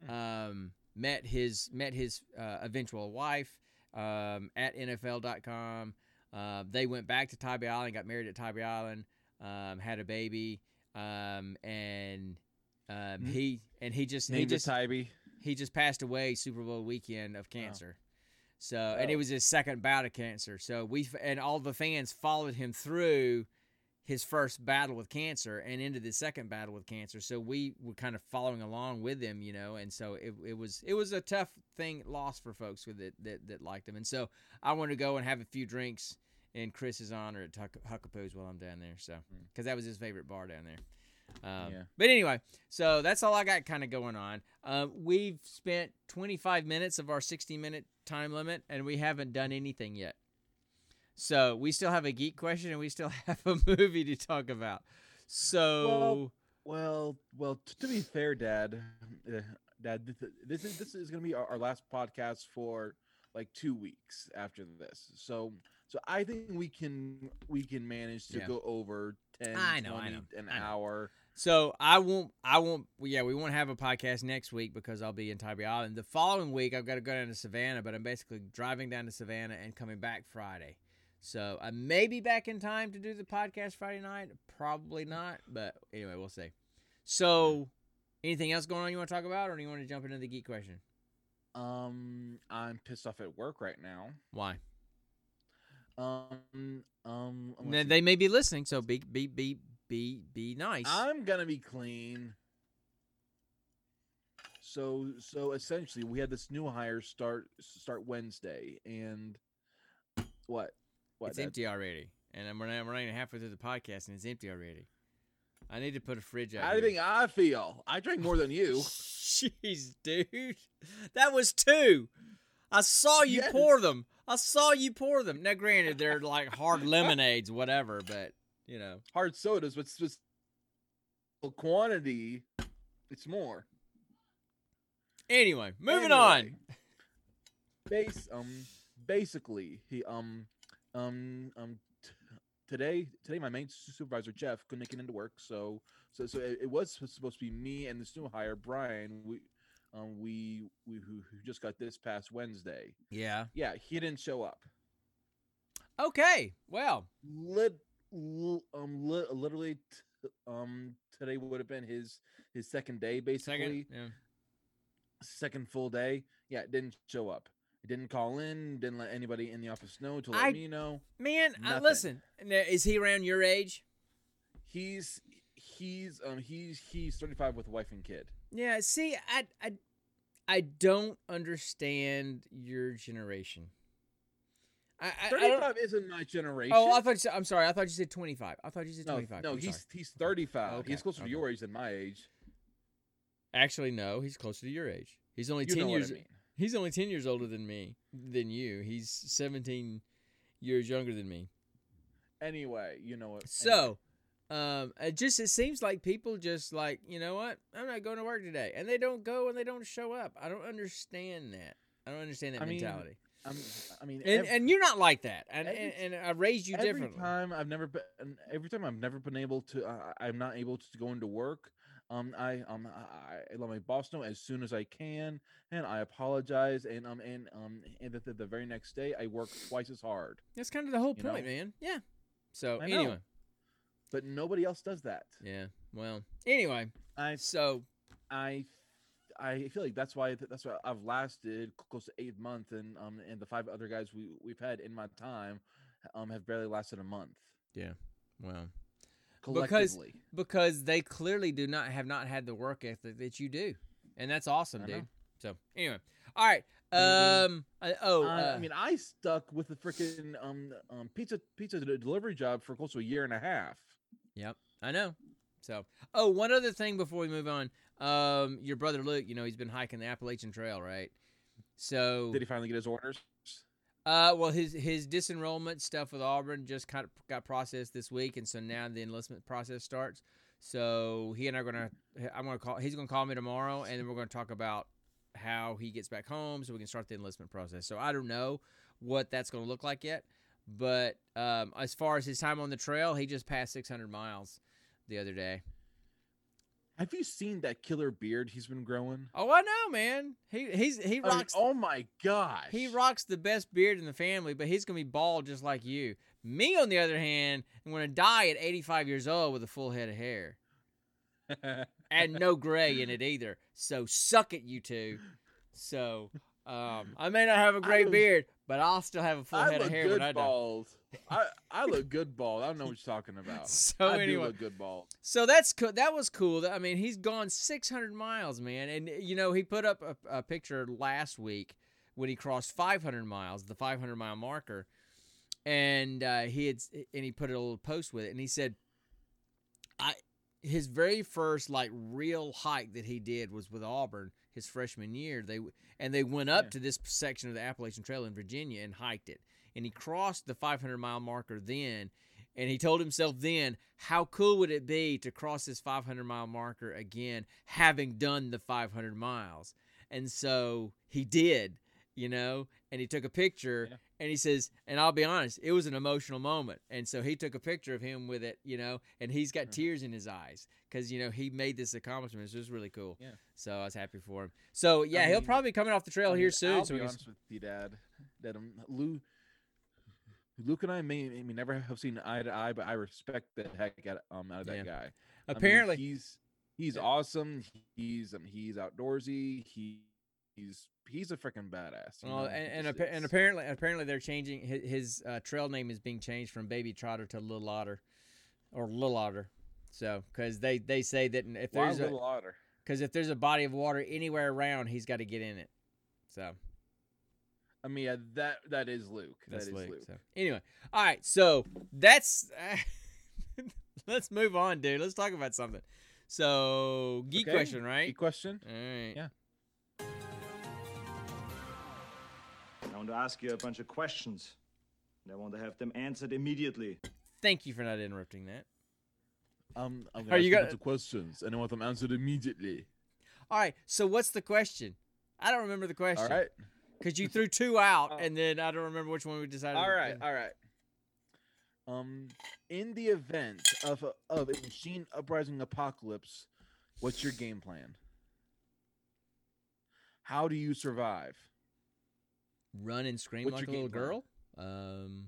S1: Um, met his met his uh, eventual wife um, at NFL.com. Uh, they went back to Tybee Island, got married at Tybee Island, um, had a baby, um, and um, he and he just he
S2: Named it
S1: just
S2: Tybee.
S1: He just passed away Super Bowl weekend of cancer. So and it was his second bout of cancer. So we and all the fans followed him through his first battle with cancer and into the second battle with cancer. So we were kind of following along with him, you know. And so it, it was it was a tough thing loss for folks with it that that liked him. And so I wanted to go and have a few drinks in Chris's honor at Huck- Huckapoo's while I'm down there. So hmm. because that was his favorite bar down there. Um,
S2: Yeah.
S1: But anyway, so that's all I got kind of going on. Um, we've spent 25 minutes of our 60 minute time limit, and we haven't done anything yet. So we still have a geek question, and we still <laughs> have a movie to talk about. So
S2: Well, well. t- to be fair, Dad, uh, Dad, th- th- this is this is gonna be our, our last podcast for like two weeks after this. So, so I think we can we can manage to
S1: Yeah.
S2: go over 10,
S1: I know, I know,
S2: an
S1: I know.
S2: hour.
S1: So I won't. I won't. Yeah, we won't have a podcast next week because I'll be in Tybee Island. The following week, I've got to go down to Savannah, but I'm basically driving down to Savannah and coming back Friday. So I may be back in time to do the podcast Friday night. Probably not, but anyway, we'll see. So, anything else going on you want to talk about, or do you want to jump into the geek question?
S2: Um, I'm pissed off at work right now.
S1: Why?
S2: Um, um,
S1: They, they may be listening, so be be be be be nice.
S2: I'm gonna be clean. So so essentially, we had this new hire start start Wednesday, and what? What?
S1: it's
S2: that-
S1: empty already, and I'm running, I'm running halfway through the podcast, and it's empty already. I need to put a fridge out.
S2: How do you think I feel? I drank more than you. <laughs>
S1: Jeez, dude, that was two. I saw you
S2: Yes.
S1: pour them. I saw you pour them. Now, granted, they're like hard lemonades, whatever, but you know.
S2: Hard sodas, but just quantity, it's more.
S1: Anyway, moving on.
S2: Base um basically he um um um t- today today my main supervisor Jeff couldn't make it into work so so so it, it was supposed to be me and this new hire Brian we um we we who, who just got this past Wednesday
S1: Yeah.
S2: yeah he didn't show up
S1: Okay. Well,
S2: lit, um li- literally t- um today would have been his his second day basically
S1: second. Yeah.
S2: second full day. Yeah, didn't show up. Didn't call in. Didn't let anybody in the office know to let
S1: I-
S2: me know.
S1: Man,
S2: Nothing.
S1: listen. now, Is he around your age?
S2: He's he's um he's he's 35 with a wife and kid.
S1: Yeah. See, I I I don't understand your generation. I, I, I
S2: 35 isn't my generation.
S1: Oh, I thought you said, I'm sorry. I thought you said 25. I thought you said
S2: no,
S1: 25.
S2: no,
S1: I'm
S2: he's
S1: sorry.
S2: he's 35.
S1: Okay,
S2: He's closer to your age than my age.
S1: actually no. He's closer to your age. He's only
S2: You
S1: 10
S2: know
S1: years.
S2: I mean.
S1: He's only 10 years older than me, than you. He's 17 years younger than me.
S2: Anyway, you know what?
S1: So, um, it just it seems like people just like you know what I'm not going to work today, and they don't go and they don't show up. I don't understand that. I don't understand that
S2: I mean,
S1: mentality.
S2: I'm, I mean,
S1: And
S2: ev-
S1: and you're not like that. And
S2: every-
S1: and, and I raised you
S2: every
S1: differently.
S2: time I've never been, every time I've never been able to, uh, I'm not able to go into work. Um, I um, I, I let my boss know as soon as I can, and I apologize. And um, and um, and the, the, the very next day, I work twice as hard.
S1: That's kind of the whole point,
S2: know?
S1: man. Yeah. So
S2: I know.
S1: anyway,
S2: But nobody else does that.
S1: yeah. Well, anyway,
S2: I
S1: so
S2: I I feel like that's why that's why I've lasted close to eight months, and um, and the five other guys we we've had in my time, um, have barely lasted a month Yeah.
S1: well Because- because they clearly do not have not had the work ethic that you do, and that's awesome,
S2: I know.
S1: dude. So anyway, all right. Um. uh, oh.
S2: I,
S1: uh,
S2: I mean, I stuck with the freaking um, um pizza pizza delivery job for close to a year and a half.
S1: Yep, I know. So, oh, one other thing before we move on. Um, your brother Luke, you know, he's been hiking the Appalachian Trail, right? So,
S2: Did he finally get his orders?
S1: uh, well, his his disenrollment stuff with Auburn just kind of got processed this week, and so now the enlistment process starts. So he and I are gonna, I'm gonna call. He's gonna call me tomorrow, and then we're gonna talk about how he gets back home, so we can start the enlistment process. So I don't know what that's gonna look like yet, but um, as far as his time on the trail, he just passed 600 miles the other day.
S2: Have you seen that killer beard he's been growing?
S1: Oh, I know, man. He he's he
S2: I mean,
S1: rocks.
S2: oh my gosh.
S1: He rocks the best beard in the family, but he's gonna be bald just like you. Me, on the other hand, I'm gonna die at 85 years old with a full head of hair <laughs> and no gray in it either. So suck it, you two. So um, I may not have a gray
S2: look-
S1: beard, but I'll still have a full
S2: I
S1: head of hair
S2: good
S1: when I die.
S2: bald. I, I look good bald. I don't know what you're talking about. <laughs>
S1: So
S2: I do
S1: anyway,
S2: look good bald.
S1: So that's cool. That was cool. I mean, he's gone 600 miles, man. And you know, he put up a, a picture last week when he crossed 500 miles, the 500 mile marker, and uh, he had and he put a little post with it, and he said, "I his very first like real hike that he did was with Auburn his freshman year. They and they went up
S2: Yeah.
S1: to this section of the Appalachian Trail in Virginia and hiked it, and he crossed the 500 mile marker then." And he told himself then, how cool would it be to cross this 500 mile marker again, having done the 500 miles? And so he did. you know, and he took a picture
S2: Yeah.
S1: and he says, and I'll be honest, it was an emotional moment. And so he took a picture of him with it, you know, and he's got
S2: Mhm.
S1: tears in his eyes because, you know, he made this accomplishment. It was really cool.
S2: Yeah.
S1: So I was happy for him. So yeah, he'll probably be coming off the trail
S2: I
S1: here soon.
S2: I'll
S1: so
S2: be
S1: can-
S2: honest with you, Dad. That um, Lou, Luke and I may, may never have seen eye to eye, but I respect the heck out, um, out of that
S1: Yeah.
S2: guy. I mean,
S1: apparently,
S2: he's he's awesome. He's um, he's outdoorsy. He he's he's a freaking badass.
S1: well,
S2: know?
S1: and and, appa- and apparently, apparently they're changing his, his uh, trail name is being changed from Baby Trotter to Little Otter, or Little Otter. So, because they they say that if
S2: why
S1: there's a
S2: little otter.
S1: because if there's a body of water anywhere around, he's got to get in it. So
S2: I mean, yeah, that that is Luke.
S1: that's
S2: that is
S1: Luke.
S2: Luke.
S1: So anyway, all right. So that's <laughs> let's move on, dude. Let's talk about something. So geek
S2: Okay,
S1: question, right?
S2: Geek question.
S1: All right.
S2: Yeah.
S3: I want to ask you a bunch of questions. And I want to have them answered immediately.
S1: Thank you for not interrupting that.
S2: Um, I'm
S1: Are
S2: gonna
S1: you
S2: ask
S1: got-
S2: you questions, and I want them answered immediately.
S1: All right. So what's the question? I don't remember the question.
S2: All right.
S1: Because you threw two out,
S2: Oh.
S1: and then I don't remember which one we decided.
S2: All right, to all right. Um, in the event of a, of a machine uprising apocalypse, what's your game plan? How do you survive?
S1: Run and scream
S2: What's
S1: like a little
S2: plan?
S1: girl. Um,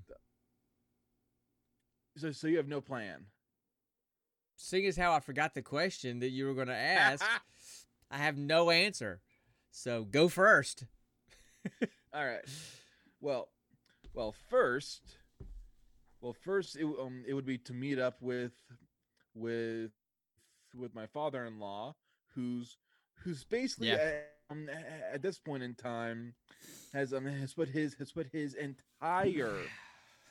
S2: So, so you have no plan.
S1: seeing as how I forgot the question that you were going to ask, <laughs> I have no answer. So go first. <laughs>
S2: all right. Well, well, first, well, first, it, um, it would be to meet up with, with, with my father-in-law, who's, who's basically
S1: Yeah.
S2: at, um, at this point in time, has um has put his has put his entire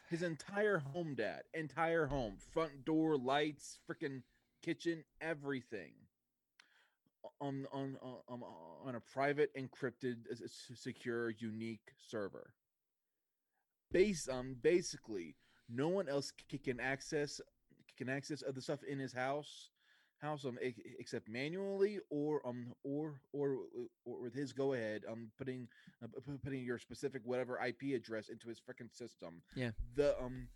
S2: his entire home dad entire home front door lights freaking kitchen everything on on on on, on a private encrypted secure unique server based um basically no one else can access can access other stuff in his house house um except manually or um or or or with his go ahead um putting uh, pu- pu- putting your specific whatever IP address into his freaking system.
S1: Yeah.
S2: The um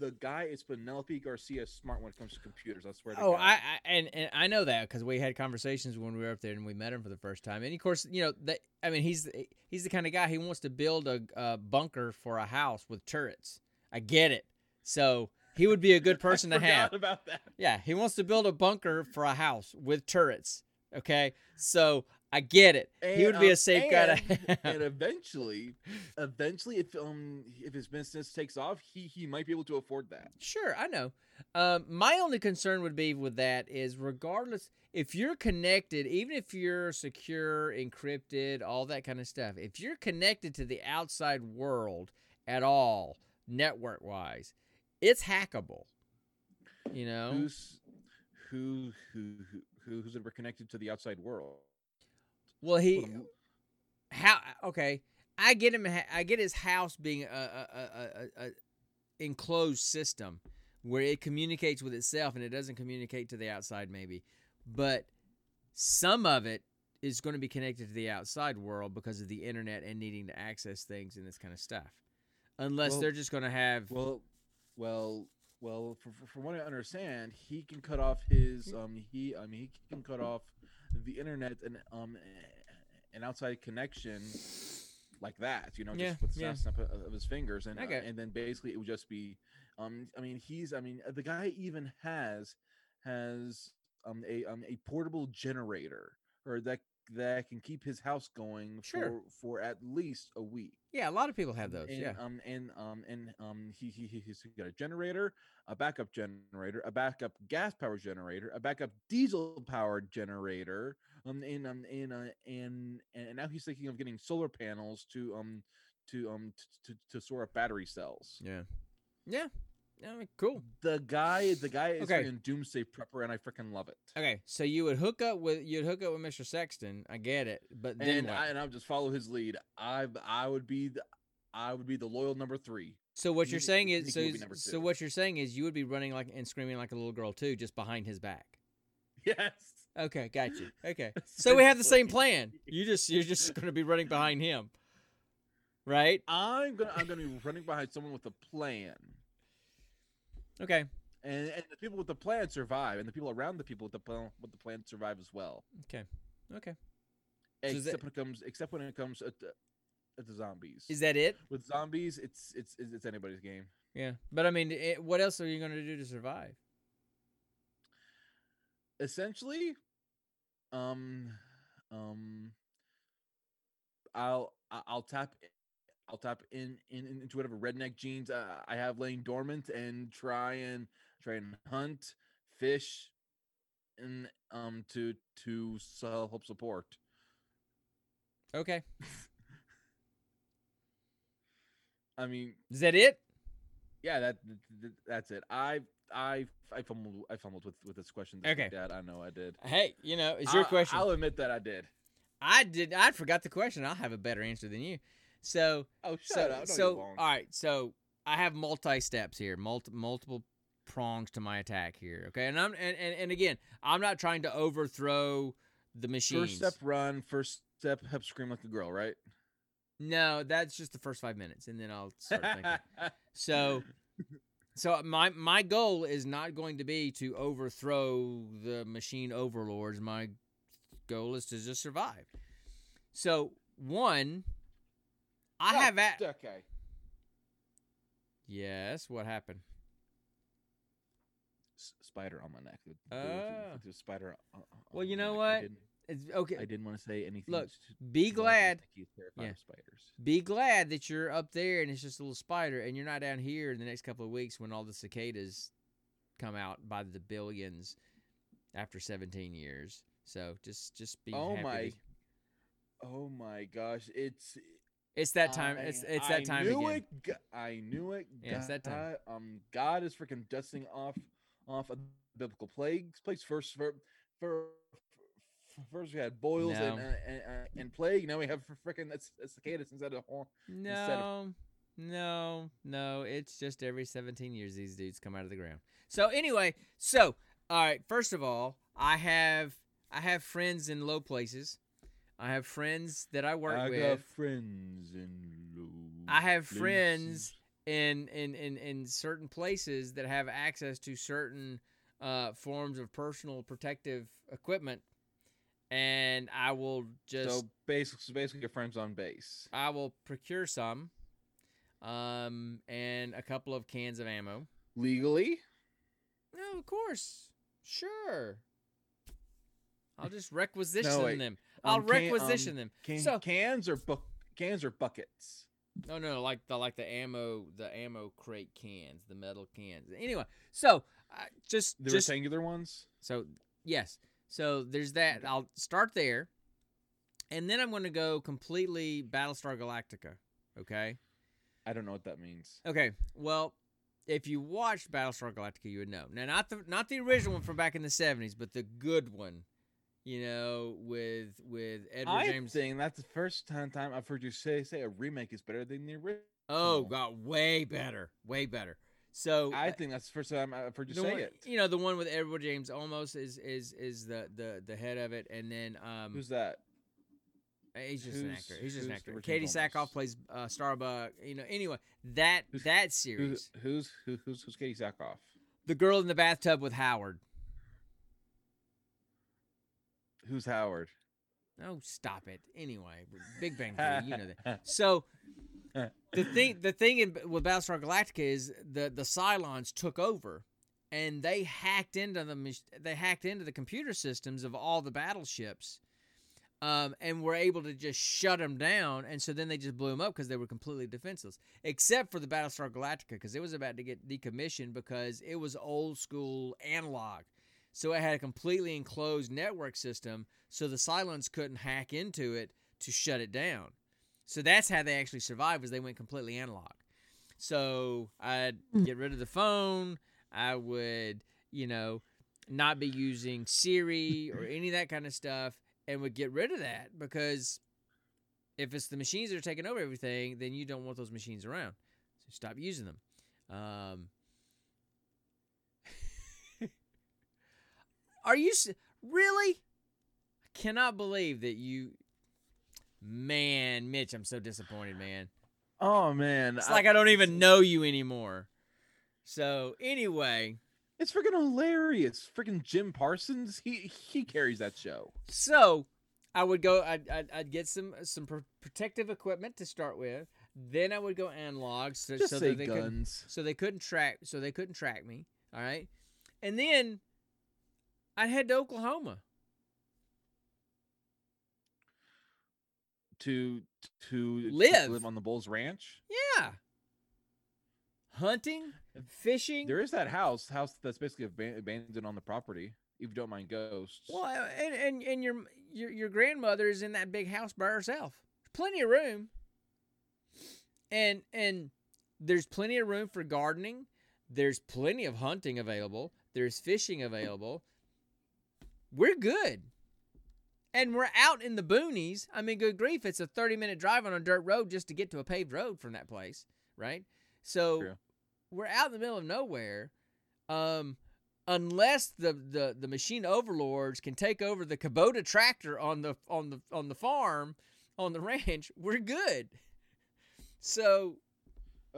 S2: the guy is Penelope Garcia smart when it comes to computers. I swear to
S1: Oh,
S2: God.
S1: I, I and, and I know that because we had conversations when we were up there and we met him for the first time. And of course, you know that I mean he's he's the kind of guy he wants to build a, a bunker for a house with turrets. I get it. So he would be a good <laughs> person
S2: I
S1: to have.
S2: about that.
S1: Yeah, he wants to build a bunker for a house with turrets. Okay, so I get it. he would be a safe guy to
S2: and, <laughs> and eventually, eventually, if um if his business takes off, he he might be able to afford that.
S1: Sure, I know. Um, my only concern would be with that is regardless if you're connected, even if you're secure, encrypted, all that kind of stuff, if you're connected to the outside world at all, network wise, it's hackable. You know?
S2: Who's who who who who's ever connected to the outside world?
S1: Well, he how okay i get him i get his house being a, a, a, a, enclosed system where it communicates with itself and it doesn't communicate to the outside maybe but some of it is going to be connected to the outside world because of the internet and needing to access things and this kind of stuff unless
S2: Well-
S1: they're just going to have
S2: Well, well, well. For, for, from what I understand, he can cut off his um. He I mean he can cut off the internet and um an outside connection like that. You know,
S1: Yeah,
S2: just with the
S1: yeah.
S2: snap, of his fingers, and uh, and then basically it would just be um. I mean he's I mean the guy even has has um a um a portable generator or that that can keep his house going
S1: Sure.
S2: for for at least a week.
S1: yeah a lot of people have those
S2: And,
S1: yeah
S2: Um, and um, and um, he, he he- he's got a generator, a backup generator, a backup gas power generator, a backup diesel powered generator. Um, and um, and uh, and and now he's thinking of getting solar panels to um to um t- to to store up battery cells.
S1: yeah yeah yeah cool
S2: The guy, the guy is
S1: Okay.
S2: okay. doomsday prepper, and I freaking love it.
S1: okay so you would hook up with you'd hook up with mr sexton i get it but then
S2: And? I, and I'll just follow his lead. I I would be the I would be the loyal number three.
S1: So what
S2: You
S1: you're saying is so
S2: movie
S1: is-
S2: number
S1: so what you're saying is you would be running like and screaming like a little girl too, just behind his back.
S2: Yes.
S1: Okay, got you. Okay, <laughs> so we have the same plan. You just you're just <laughs> going to be running behind him, right?
S2: I'm gonna I'm gonna be running behind someone with a plan,
S1: Okay,
S2: and and the people with the plan survive, and the people around the people with the plan with the plan survive as well.
S1: okay, okay. So
S2: Except
S1: that-
S2: when it comes except when it comes at the, at the zombies.
S1: Is that it?
S2: with zombies, it's it's it's, it's anybody's game.
S1: Yeah, but I mean, it, what else are you going to do to survive?
S2: essentially um um i'll i'll tap i'll tap in, in into whatever redneck genes uh, i have laying dormant and try and try and hunt fish and um to to help support
S1: Okay, <laughs>
S2: i mean
S1: is that it?
S2: yeah that th- th- that's it i i i fumbled i fumbled with with this question this
S1: Okay.
S2: dad i know i did
S1: Hey, you know, it's your
S2: I-
S1: question.
S2: i'll admit that i did
S1: I did. I forgot the question. I'll have a better answer than you. So,
S2: oh shut
S1: so,
S2: up
S1: so, all right. So, I have multi steps here, multi, multiple prongs to my attack here. Okay, and I'm and, and, and again, I'm not trying to overthrow the machines.
S2: First step, run. First step, help scream like a girl, right?
S1: No, that's just the first five minutes, and then I'll start thinking. <laughs> So, so my my goal is not going to be to overthrow the machine overlords. My goal is to just survive. So one, I
S2: Oh,
S1: have at
S2: okay.
S1: yes. What happened?
S2: S- spider on my neck. There-
S1: Oh.
S2: A spider. on- on
S1: Well, you know what? It's, okay,
S2: I didn't want to say anything.
S1: Look, be glad.
S2: Marcus, like he's terrified
S1: Yeah.
S2: spiders.
S1: Be glad that you're up there and it's just a little spider, and you're not down here in the next couple of weeks when all the cicadas come out by the billions after 17 years. So just just be
S2: Oh my-
S1: that-
S2: Oh my gosh! It's
S1: It's that time. It's
S2: I-
S1: it's that time.
S2: I
S1: time
S2: knew
S1: again.
S2: It, I knew it.
S1: Yeah, it's that time.
S2: God- Um, God is freaking dusting off off of biblical plagues. Plagues first for for. First, we had boils and, uh, and, uh, and plague. Now we have freaking that's cicadas instead of horn.
S1: No, no, no. It's just every 17 years these dudes come out of the ground. So anyway, so all right. First of all, I have I have friends in low places. I have friends that I work with.
S2: I
S1: with.
S2: friends in
S1: I have
S2: places.
S1: friends in in in in certain places that have access to certain uh, forms of personal protective equipment, and I will just
S2: So basically, so basically, your friends on base.
S1: I will procure some, um, and a couple of cans of ammo.
S2: Legally,
S1: No, of course, sure. I'll just <laughs> requisition
S2: wait.
S1: them. I'll
S2: Um, can-
S1: requisition
S2: um,
S1: them.
S2: can,
S1: So-
S2: cans or bu- cans or buckets.
S1: No, no, like the like the ammo, the ammo crate cans, the metal cans. Anyway, so uh, just
S2: The
S1: just
S2: rectangular ones.
S1: so yes, so there's that. I'll start there, and then I'm going to go completely Battlestar Galactica. Okay.
S2: I don't know what that means.
S1: Okay. Well, if you watched Battlestar Galactica, you would know. Now, not the not the original one from back in the '70s, but the good one. You know, with with Edward
S2: I
S1: James.
S2: think that's the first time, time I've heard you say say a remake is better than the original.
S1: oh, got way better, way better. So
S2: I
S1: uh,
S2: think that's the first time I've heard you say
S1: one,
S2: it.
S1: You know, the one with Edward James Olmos is is is the the the head of it, and then um,
S2: Who's that?
S1: he's just an actor. He's just an actor.
S2: Katee
S1: Sackhoff plays uh, Starbuck. You know, anyway, that
S2: Who's-
S1: that series,
S2: Who's who's who's who's Katee Sackhoff?
S1: the girl in the bathtub with Howard.
S2: Who's Howard?
S1: Oh, stop it. Anyway, Big Bang Theory, you know that. <laughs> So <laughs> the thing, the thing in, with Battlestar Galactica is the the Cylons took over, and they hacked into the they hacked into the computer systems of all the battleships, um, and were able to just shut them down. And so then they just blew them up because they were completely defenseless, except for the Battlestar Galactica because it was about to get decommissioned because it was old school analog. So it had a completely enclosed network system, so the Cylons couldn't hack into it to shut it down. So that's how they actually survived was they went completely analog. So I'd get rid of the phone. I would, you know, not be using Siri or any of that kind of stuff and would get rid of that because if it's the machines that are taking over everything, then you don't want those machines around. So stop using them. Um, are you Really? I cannot believe that you. Man, Mitch, I'm so disappointed, man.
S2: Oh man,
S1: It's
S2: I-
S1: like I don't even know you anymore. So anyway,
S2: it's freaking hilarious. Freaking Jim Parsons, he he carries that show.
S1: so I would go. I'd, I'd, I'd get some some pr- protective equipment to start with. Then I would go analog, so,
S2: Just
S1: so
S2: say
S1: that they couldn't,
S2: guns.
S1: so they couldn't track, so they couldn't track me. All right, and then I'd head to Oklahoma.
S2: to to to
S1: Live.
S2: live on the Bulls Ranch.
S1: Yeah, hunting, fishing.
S2: There is that house, house that's basically abandoned on the property. If you don't mind ghosts.
S1: Well, uh, and and, and your your your grandmother is in that big house by herself. Plenty of room. And and there's plenty of room for gardening. There's plenty of hunting available. There's fishing available. We're good. And we're out in the boonies. I mean, good grief, it's a 30 minute drive on a dirt road just to get to a paved road from that place, right? So
S2: True.
S1: we're out in the middle of nowhere. Um, unless the, the the machine overlords can take over the Kubota tractor on the on the on the farm on the <laughs> ranch, we're good. So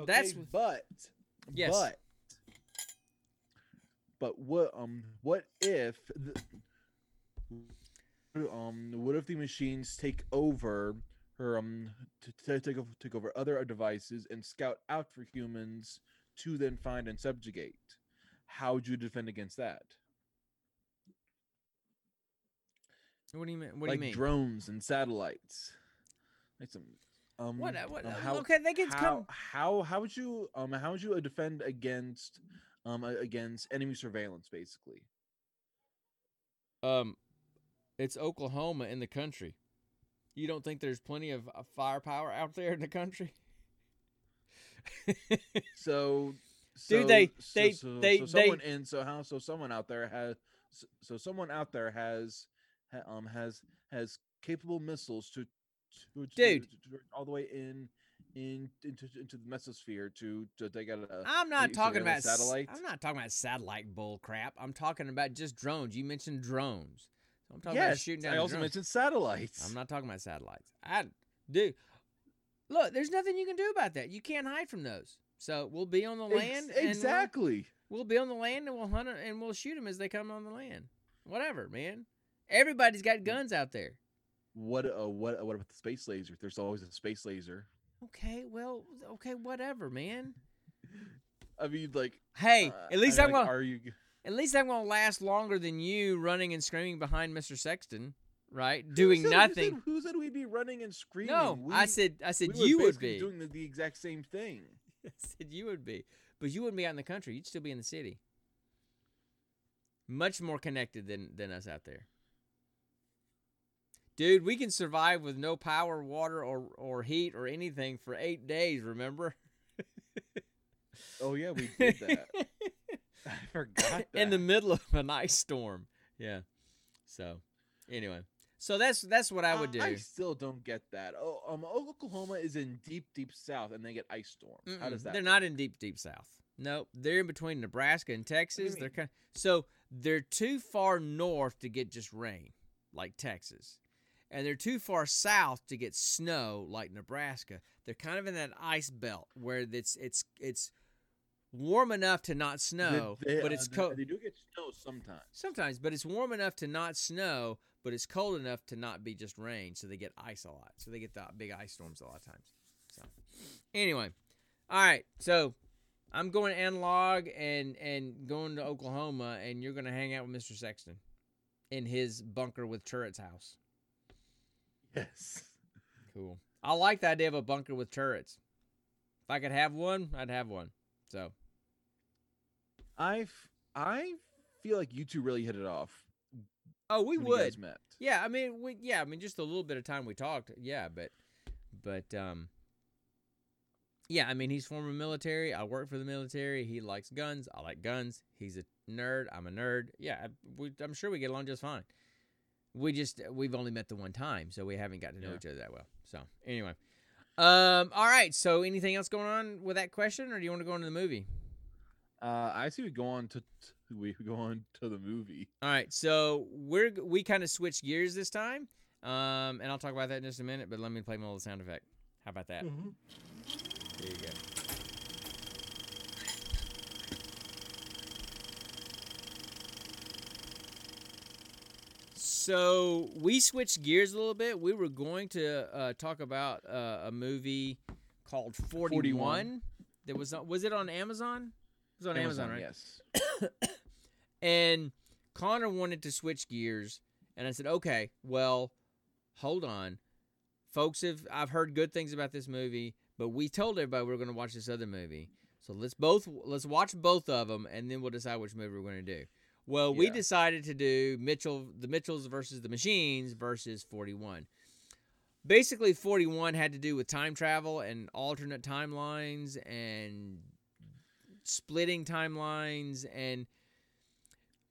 S1: that's-
S2: but
S1: Yes.
S2: but but what um what if the, um what if the machines take over her um to, to take over take over other devices and scout out for humans to then find and subjugate? How would you defend against that?
S1: what do you mean? What
S2: like
S1: do you mean?
S2: drones and satellites. Like some um
S1: What? uh, What?
S2: um,
S1: uh,
S2: how,
S1: okay, they can
S2: how,
S1: come.
S2: how how would you um how would you uh, defend against um against enemy surveillance basically?
S1: Um, it's Oklahoma in the country. You don't think there's plenty of uh, firepower out there in the country? <laughs>
S2: So,
S1: Dude,
S2: so-
S1: they-
S2: so-
S1: they-
S2: so,
S1: they-
S2: so
S1: they-
S2: someone in so how so someone out there has so- so someone out there has um has has capable missiles to, to, to-
S1: Dude.
S2: to- to- all the way in in into into the mesosphere to to take out a
S1: I'm not talking about
S2: satellite.
S1: I'm not talking about satellite bull crap. I'm talking about just drones. You mentioned drones. I'm talking
S2: yes,
S1: about shooting down
S2: I also
S1: drones.
S2: mentioned satellites.
S1: I'm not talking about satellites. I do. look, there's nothing you can do about that. You can't hide from those. So we'll be on the
S2: Ex-
S1: land. and we'll-
S2: exactly.
S1: We'll, be on the land and we'll hunt and we'll shoot them as they come on the land. Whatever, man. Everybody's got guns out there.
S2: What uh what what about the space laser? There's always a space laser.
S1: Okay, well, okay, whatever, man. <laughs>
S2: I mean, like,
S1: Hey,
S2: uh,
S1: at least
S2: I
S1: I'm
S2: mean, like,
S1: gonna
S2: Are you?
S1: At least I'm gonna last longer than you running and screaming behind Mr. Sexton, right?
S2: Who
S1: Doing
S2: said- who
S1: nothing.
S2: said- Who said we'd be running and screaming?
S1: no, I said I said
S2: we
S1: you would be.
S2: doing the, the exact same thing. <laughs>
S1: I said you would be, but you wouldn't be out in the country. You'd still be in the city. Much more connected than than us out there. Dude, we can survive with no power, water, or or heat or anything for eight days. Remember? <laughs>
S2: Oh yeah, we <laughs> did that. <laughs> I forgot that.
S1: in the middle of an ice storm. Yeah. So, anyway, so that's that's what I would do.
S2: I still don't get that. Oh, um, Oklahoma is in deep, deep south, and they get ice storms. How
S1: Mm-mm,
S2: does that?
S1: They're
S2: work?
S1: not in deep, deep south. Nope, they're in between Nebraska and Texas. They're kind so they're too far north to get just rain, like Texas, and they're too far south to get snow, like Nebraska. They're kind of in that ice belt where it's it's it's warm enough to not snow,
S2: they,
S1: but
S2: uh,
S1: it's
S2: they-
S1: cold
S2: They do get snow sometimes.
S1: sometimes. But it's warm enough to not snow, but it's cold enough to not be just rain. So they get ice a lot. So they get the big ice storms a lot of times. So anyway, all right. So I'm going analog and and going to Oklahoma, and you're going to hang out with Mr. Sexton in his bunker with turrets house.
S2: Yes.
S1: Cool. I like the idea of a bunker with turrets. If I could have one, I'd have one. So
S2: I I feel like you two really hit it off.
S1: oh, we would. Yeah, I mean, we yeah, I mean, just a little bit of time we talked. Yeah, but but um, yeah, I mean, he's former military. I work for the military. He likes guns. I like guns. He's a nerd. I'm a nerd. Yeah, I, we, I'm sure we get along just fine. We just we've only met the one time, so we haven't got to know
S2: Yeah.
S1: each other that well. So anyway, um, all right. So anything else going on with that question, or do you want to go into the movie?
S2: Uh, I see we go on to <laughs> we go on to the movie.
S1: All right, so we're we kind of switched gears this time, um, and I'll talk about that in just a minute. But let me play my little sound effect. How about that? There you go. So we switched gears a little bit. We were going to uh, talk about uh, a movie called
S2: 41.
S1: That was on, was it on Amazon? Was on Amazon, right?
S2: Yes. <coughs>
S1: And Connor wanted to switch gears, and I said, "Okay, well, hold on, folks. Have I've heard good things about this movie, but we told everybody we are going to watch this other movie. So let's both let's watch both of them, and then we'll decide which movie we're going to do." Well, we decided to do Mitchell, the Mitchells versus the Machines versus Forty One. Basically, Forty One had to do with time travel and alternate timelines and splitting timelines and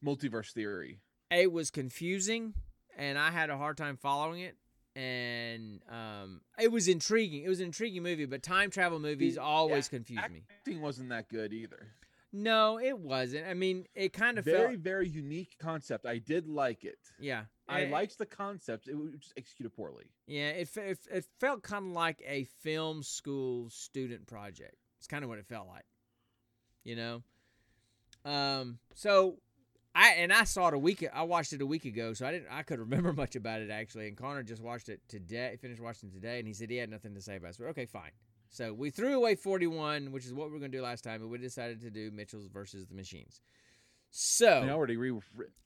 S2: Multiverse theory.
S1: it was confusing and I had a hard time following it. And um, it was intriguing. It was an intriguing movie, but time travel movies
S2: The
S1: always
S2: act-
S1: confuse me.
S2: Acting wasn't that good either.
S1: No, it wasn't. I mean, it kind of
S2: Very,
S1: felt.
S2: very very unique concept. I did like it.
S1: Yeah,
S2: I
S1: Eh,
S2: liked the concept. It was just executed poorly.
S1: Yeah, it it, it felt kind of like a film school student project. It's kind of what it felt like, you know. Um. So, I and I saw it a week. I watched it a week ago, so I didn't. I could <laughs> remember much about it actually. And Connor just watched it today. Finished watching today, and he said he had nothing to say about it. So okay, fine. So we threw away forty one, which is what we were going to do last time, and we decided to do Mitchell's versus the Machines. So,
S2: I already re-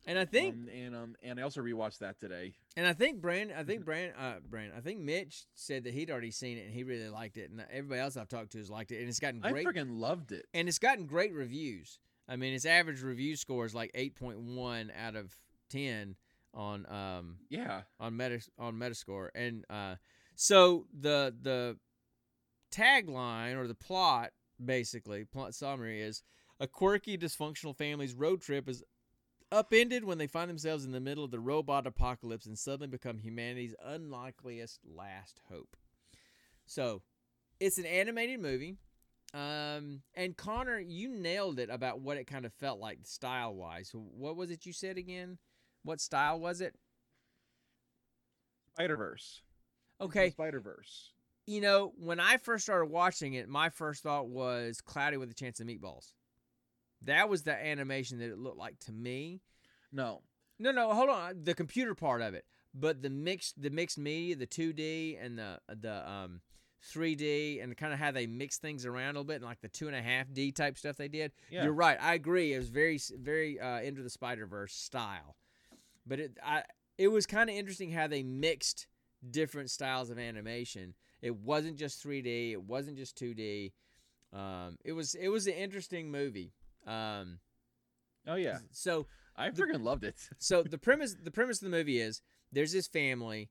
S1: and I think
S2: um, and um and I also rewatched that today.
S1: And I think Brand, I think <laughs> Brand, uh, Brand, I think Mitch said that he'd already seen it and he really liked it, and everybody else I've talked to has liked it, and it's gotten
S2: I
S1: great,
S2: freaking loved it.
S1: and it's gotten great reviews. I mean, its average review score is like eight point one out of ten on um
S2: Yeah.
S1: on Meta on Metascore, and uh, so the the tagline or the plot, basically plot summary is a quirky dysfunctional family's road trip is upended when they find themselves in the middle of the robot apocalypse and suddenly become humanity's unlikeliest last hope. So, it's an animated movie. Um, and Connor, you nailed it about what it kind of felt like style wise. What was it you said again? What style was it?
S2: Spider Verse.
S1: Okay,
S2: Spider Verse.
S1: you know, when I first started watching it, my first thought was Cloudy with a Chance of Meatballs. That was the animation that it looked like to me.
S2: No.
S1: No, no, hold on. The computer part of it, but the mixed, the mixed media, the two D and the the um, three D, and kind of how they mix things around a little bit, and like the two and a half D type stuff they did.
S2: Yeah.
S1: You're right. I agree. It was very, very uh, into the Spider Verse style, but it, I, it was kind of interesting how they mixed different styles of animation. It wasn't just 3D. It wasn't just 2D. Um, it was, it was an interesting movie. Um,
S2: Oh yeah.
S1: so
S2: I
S1: The-
S2: freaking loved it. <laughs>
S1: so the premise the premise of the movie is there's this family,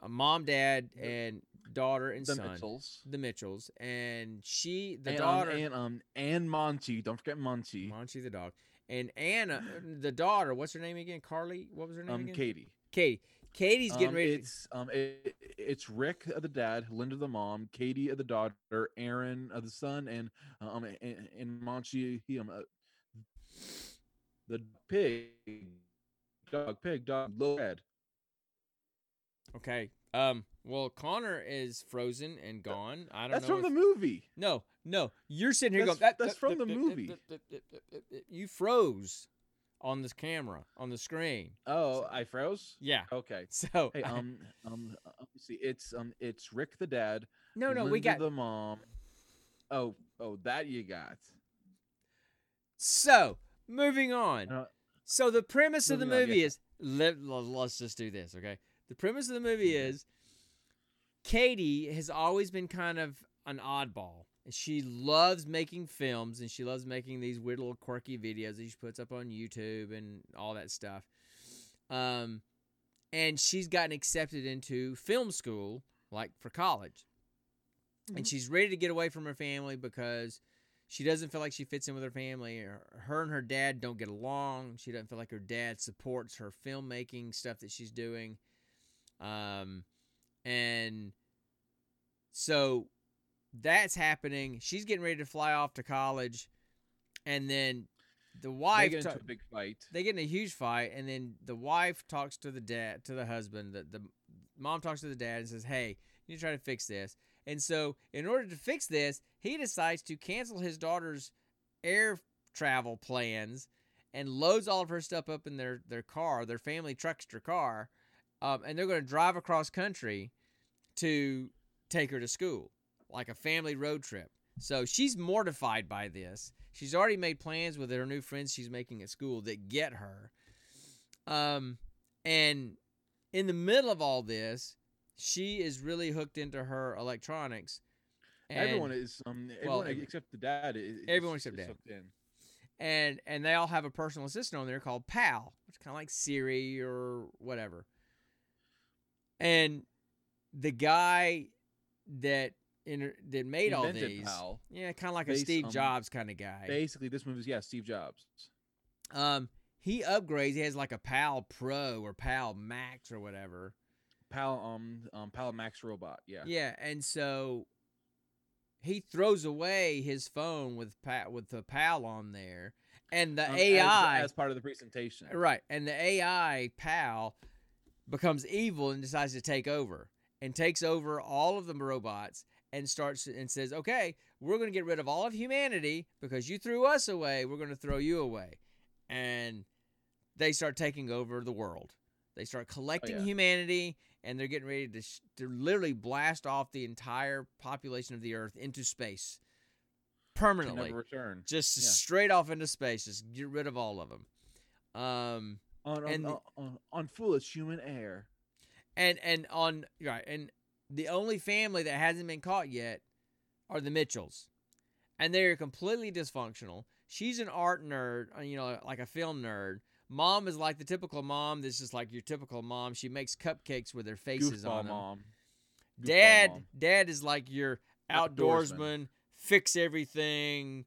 S1: a mom, dad, and daughter and
S2: the
S1: son,
S2: Mitchells.
S1: the Mitchells, and she the
S2: and,
S1: daughter,
S2: um, and um and Monty. Don't forget Monty.
S1: Monty the dog, and Anna the daughter. What's her name again? Carly. What was her name
S2: Um,
S1: again?
S2: Katie.
S1: Katie. Katie's getting
S2: Um,
S1: ready. to-
S2: It's um, it, it's Rick uh, the dad, Linda the mom, Katie uh, the daughter, Aaron uh, the son, and um, and, and Monty he um, uh, the pig, dog, pig, dog, little red.
S1: okay. Um. Well, Connor is frozen and gone. I don't
S2: That's
S1: know.
S2: from
S1: if-
S2: the movie.
S1: No, no. You're sitting here
S2: That's-
S1: going. That,
S2: that's
S1: that-
S2: from
S1: that-
S2: the movie.
S1: You froze on this camera on the screen.
S2: Oh, I froze.
S1: Yeah.
S2: Okay. <laughs>
S1: So
S2: Hey, um, um, see. It's um, it's Rick the dad.
S1: no, no.
S2: Linda
S1: We got
S2: the mom. Oh, oh, that you got.
S1: So, moving on.
S2: Uh,
S1: so the premise of the
S2: moving on,
S1: movie
S2: yeah.
S1: is let, us just do this, okay? The premise of the movie is Katie has always been kind of an oddball. She loves making films and she loves making these weird little quirky videos that she puts up on YouTube and all that stuff. Um and she's gotten accepted into film school like for college. And
S2: Mhm.
S1: she's ready to get away from her family because she doesn't feel like she fits in with her family. Her and her dad don't get along. She doesn't feel like her dad supports her filmmaking stuff that she's doing. Um, and so that's happening. She's getting ready to fly off to college, and then the wife They
S2: get into
S1: ta-
S2: a big fight.
S1: they get in a huge fight and then the wife talks to the dad to the husband the, the mom talks to the dad and says hey you need to try to fix this and so in order to fix this he decides to cancel his daughter's air travel plans and loads all of her stuff up in their, their car their family truckster car um, and they're going to drive across country to take her to school like a family road trip so she's mortified by this. She's already made plans with her new friends she's making at school that get her. Um, and in the middle of all this, she is really hooked into her electronics.
S2: Everyone is um
S1: well,
S2: everyone
S1: every-
S2: except the dad. Is,
S1: everyone except dad.
S2: hooked in.
S1: and and they all have a personal assistant on there called Pal, which is kind of like Siri or whatever. And the guy that in, that made all these,
S2: Pal.
S1: yeah, kind of like a Steve
S2: on-
S1: Jobs kind of guy.
S2: Basically, this movie is yeah, Steve Jobs.
S1: Um, he upgrades. He has like a Pal Pro or Pal Max or whatever.
S2: Pal um um Pal Max robot. Yeah.
S1: Yeah, and so he throws away his phone with Pat with the Pal on there, and the
S2: Um, as-
S1: AI
S2: as, part of the presentation.
S1: right, and the AI Pal becomes evil and decides to take over and takes over all of the robots and starts and says, "Okay, we're going to get rid of all of humanity because you threw us away. We're going to throw you away." And they start taking over the world. They start collecting
S2: yeah.
S1: humanity and they're getting ready to, sh- to literally blast off the entire population of the earth into space permanently.
S2: never return.
S1: Just
S2: Yeah.
S1: straight off into space. Just get rid of all of them. Um,
S2: On on,
S1: and
S2: on, on, on foolish human air.
S1: and and on right and the only family that hasn't been caught yet are the mitchells and they're completely dysfunctional she's an art nerd uh, you know like a film nerd mom is like the typical mom that's just like your typical mom she makes cupcakes with their faces
S2: Goofball
S1: on them
S2: mom. Goofball
S1: dad
S2: mom.
S1: dad is like your
S2: Outdoorsman.
S1: outdoorsman fix everything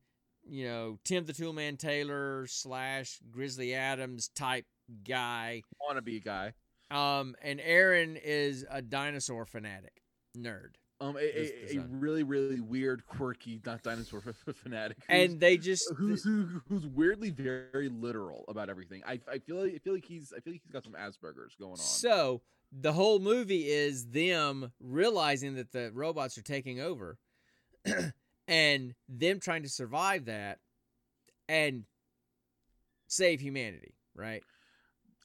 S1: you know tim the toolman taylor slash grizzly adams type guy
S2: wannabe guy.
S1: um, and Aaron is a dinosaur fanatic nerd,
S2: Um, a, a, a really really weird, quirky, not dinosaur <laughs> fanatic.
S1: and they just
S2: who's who, who's weirdly very literal about everything. I, I feel like I feel like he's I feel like he's got some Asperger's going on.
S1: so the whole movie is them realizing that the robots are taking over, <clears throat> and them trying to survive that and save humanity. Right?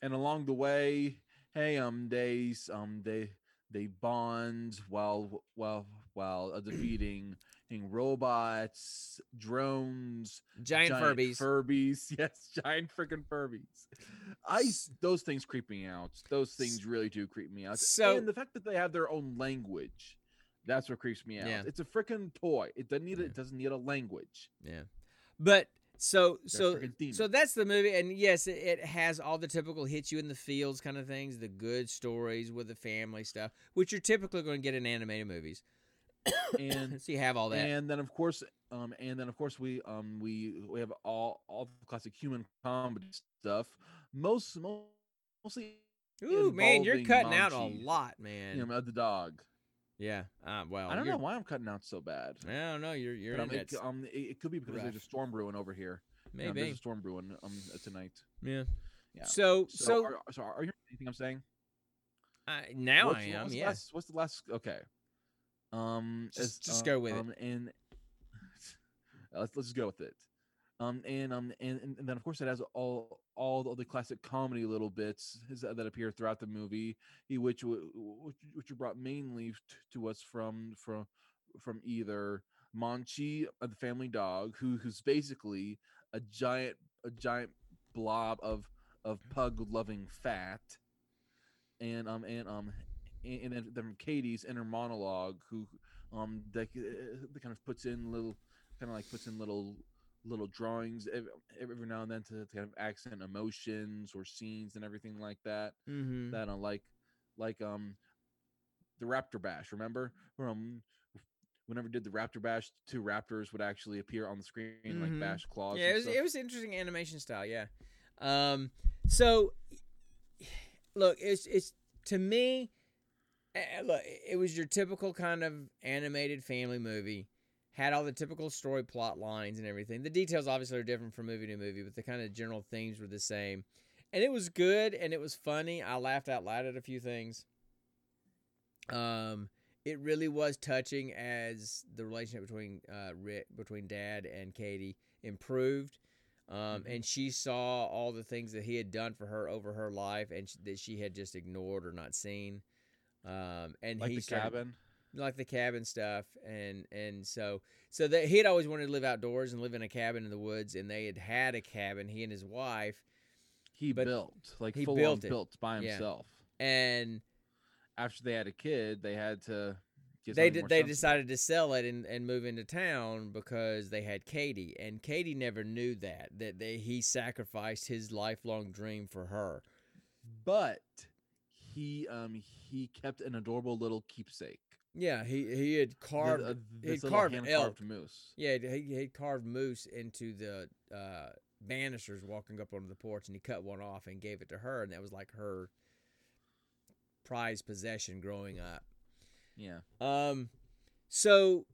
S2: and along the way, hey, um, they s- um they they bond while while while uh, defeating <clears throat> in robots, drones,
S1: Giant, Furbies.
S2: Furbies, <laughs> yes, giant freaking Furbies. I those things creep me out. Those things really do creep me out.
S1: So-
S2: and the fact that they have their own language, that's what creeps me out.
S1: Yeah.
S2: It's a freaking toy. It doesn't need a,
S1: Yeah.
S2: it doesn't need a language.
S1: yeah, but so so. So that's the movie, and yes, it, it has all the typical hits you in the fields kind of things, the good stories with the family stuff, which you're typically going to get in animated movies.
S2: and <coughs> <coughs>
S1: so you have all that.
S2: and then of course um and then of course we um we we have all all the classic human comedy stuff most mostly
S1: Ooh, man, you're cutting out a lot, man.
S2: you know the dog
S1: yeah. Uh, well,
S2: i don't know why i'm cutting out so bad
S1: I don't know. You're you're
S2: but,
S1: in
S2: um, it, um, it, it could be because there's a storm brewing over here know, there's a storm brewing um uh, tonight
S1: Yeah.
S2: yeah
S1: So
S2: so,
S1: so,
S2: are, so are you hearing anything i'm saying
S1: uh, now
S2: What's-
S1: I am.
S2: what's the
S1: Yeah.
S2: last, what's the last okay um
S1: Just- just
S2: uh,
S1: go with it.
S2: um, and <laughs> let's let's just go with it um and um and, and then of course it has all all the, classic comedy little bits that, that appear throughout the movie which which, which are brought mainly to us from from from either Monchi, uh, the family dog, who who's basically a giant a giant blob of of pug loving fat, and um and um and, then, then Katie's inner monologue, who um that, uh, that kind of puts in little kind of like puts in little little drawings every, every now and then to, to kind of accent emotions or scenes and everything like that
S1: Mm-hmm.
S2: that uh, like like um the raptor bash remember from whenever did the raptor bash two raptors would actually appear on the screen
S1: Mhm.
S2: like bash claws
S1: Yeah, it was
S2: stuff.
S1: it was interesting animation style. Yeah. Um. So, look, it's it's to me. eh, Look, it was your typical kind of animated family movie. Had all the typical story plot lines and everything. The details obviously are different from movie to movie, but the kind of general themes were the same. And it was good and it was funny. I laughed out loud at a few things. Um, it really was touching as the relationship between uh Rick, between Dad and Katie improved. Um,
S2: Mhm.
S1: and she saw all the things that he had done for her over her life, and sh- that she had just ignored or not seen. Um, and
S2: like
S1: he
S2: the
S1: started-
S2: cabin.
S1: Like the cabin stuff and and so so that he had always wanted to live outdoors and live in a cabin in the woods and they had had a cabin he and his wife
S2: He built like
S1: he
S2: full
S1: built it.
S2: built by
S1: Yeah.
S2: himself.
S1: and
S2: After they had a kid, they had to. Get
S1: they did, they decided to sell it and, and move into town because they had Katie and Katie never knew that that they, he sacrificed his lifelong dream for her
S2: but he um he kept an adorable little keepsake.
S1: Yeah he he had
S2: The-
S1: carved
S2: uh,
S1: he'd
S2: this little
S1: carved elk.
S2: moose.
S1: yeah he he carved moose into the uh, banisters walking up onto the porch and he cut one off and gave it to her and that was like her prized possession growing up
S2: Yeah.
S1: um so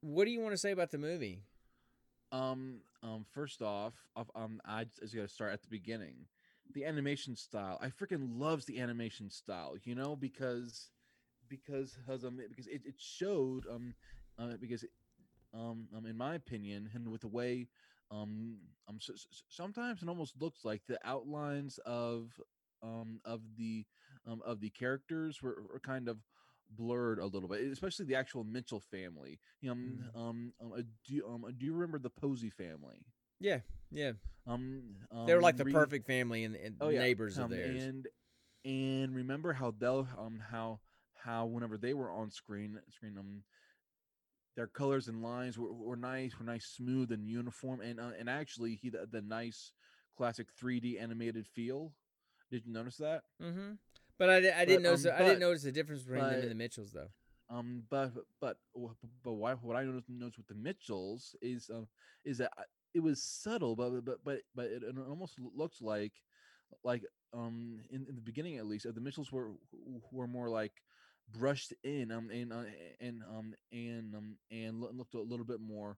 S1: what do you want to say about the movie
S2: Um. Um. First off, off um, I just got to start at the beginning. The animation style, I freaking loves the animation style. You know, because because has um because it, it showed um uh, because um um in my opinion and with the way um um s s- sometimes it almost looks like the outlines of um of the um of the characters were, were kind of blurred a little bit especially the actual mitchell family. Um
S1: Mhm.
S2: um, um uh, do, um do you remember the posey family?
S1: Yeah yeah.
S2: Um,
S1: they were
S2: um,
S1: like the
S2: re-
S1: perfect family and, and
S2: oh, yeah,
S1: neighbors of
S2: um,
S1: theirs.
S2: and and remember how they'll um how how whenever they were on screen screen um their colors and lines were, were nice were nice smooth and uniform and uh, and actually he the, the nice classic 3d animated feel did you notice that
S1: Mm-hmm. But I, I didn't notice.
S2: um,
S1: I didn't notice the difference between them and the Mitchells, though.
S2: um but but but, but why, what i noticed, noticed with the mitchells is um is that it was subtle but but but but it, it almost looked like like um in, in the beginning at least uh, the mitchells were were more like brushed in um and uh, and um and um and loo- looked a little bit more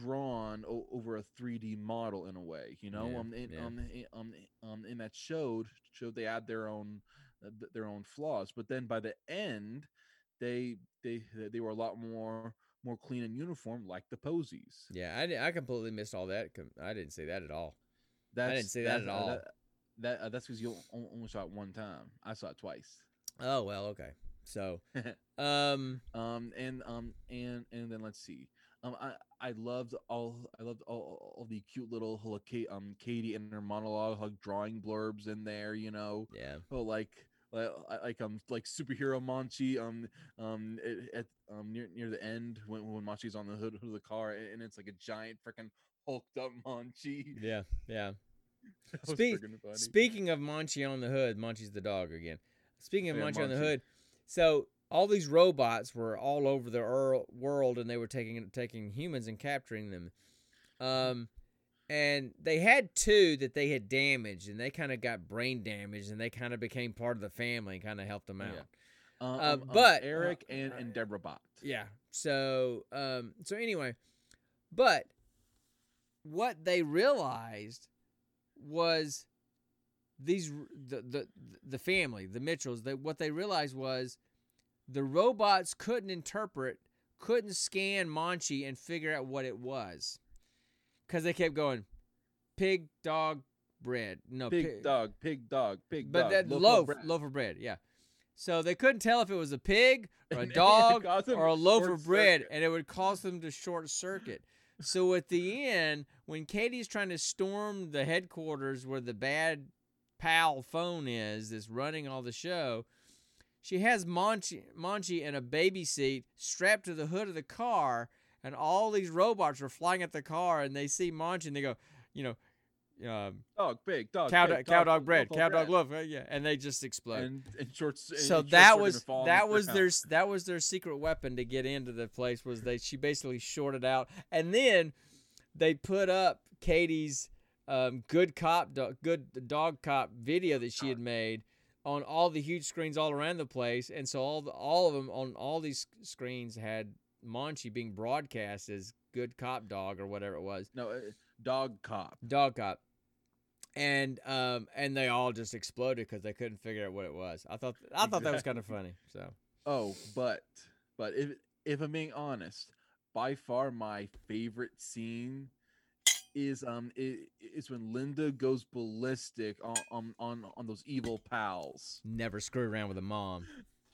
S2: drawn o- over a 3d model in a way you know
S1: Yeah,
S2: um and
S1: yeah.
S2: um and, um um and that showed showed they had their own uh, th- their own flaws but then by the end they they they were a lot more more clean and uniform like the Poseys
S1: Yeah, I, I completely missed all that. I didn't see that at all.
S2: that's
S1: didn't see that at
S2: uh,
S1: all.
S2: that, that uh, that's because you only saw it one time i saw it twice
S1: Oh well, okay. So, <laughs> um,
S2: um and um and and then let's see um i i loved all i loved all, all the cute little um katie and her monologue like drawing blurbs in there you know
S1: yeah,
S2: oh like like like um like superhero Monchi um um at, at um near near the end when when Monchi's on the hood of the car and, it's like a giant freaking hulked up Monchi.
S1: yeah, yeah. <laughs>
S2: That was
S1: Speak-
S2: friggin' funny.
S1: Speaking of Monchi on the hood, Monchi's the dog again. Speaking of
S2: Yeah,
S1: Monchi on the hood, so all these robots were all over the earl- world, and they were taking taking humans and capturing them. Um, and they had two that they had damaged, and they kind of got brain damage, and they kind of became part of the family and kind of helped them
S2: Yeah.
S1: out.
S2: Um,
S1: uh,
S2: um, um,
S1: but-
S2: Eric and and Deborah Bot.
S1: Yeah. So um so anyway, but what they realized was these the the the family, the Mitchells, that what they realized was the robots couldn't interpret, couldn't scan Monchi and figure out what it was. Cuz they kept going pig, dog, bread. No,
S2: Pig
S1: pig,
S2: dog, pig dog, pig
S1: but
S2: dog.
S1: that
S2: loaf of
S1: loaf,
S2: bread.
S1: loaf of bread, yeah. So they couldn't tell if it was a pig or a <laughs> dog <laughs> or a loaf of bread,
S2: circuit.
S1: and it would cause them to short circuit. So at the end, when Katie's trying to storm the headquarters where the bad pal phone is, that's running all the show, she has Monchi, Monchi in a baby seat strapped to the hood of the car, and all these robots are flying at the car, and they see Monchi, and they go, you know, um,
S2: Dog, big dog,
S1: cow,
S2: pig,
S1: do- cow dog bread, cow dog loaf, uh, yeah, and they just explode
S2: And, and shorts. and
S1: so that was
S2: and fall on
S1: that was their that was their secret weapon to get into the place was they she basically shorted out and then they put up Katie's um, good cop do- good dog cop video that she had made on all the huge screens all around the place and so all the, all of them on all these screens had Monchi being broadcast as good cop dog or whatever it was,
S2: No, uh, dog cop.
S1: dog cop, and um and they all just exploded because they couldn't figure out what it was. I thought I thought that was kind of funny. So
S2: Oh, but but if if I'm being honest, by far my favorite scene is um i- is when Linda goes ballistic on on on, on those evil pals.
S1: never screw around with a mom.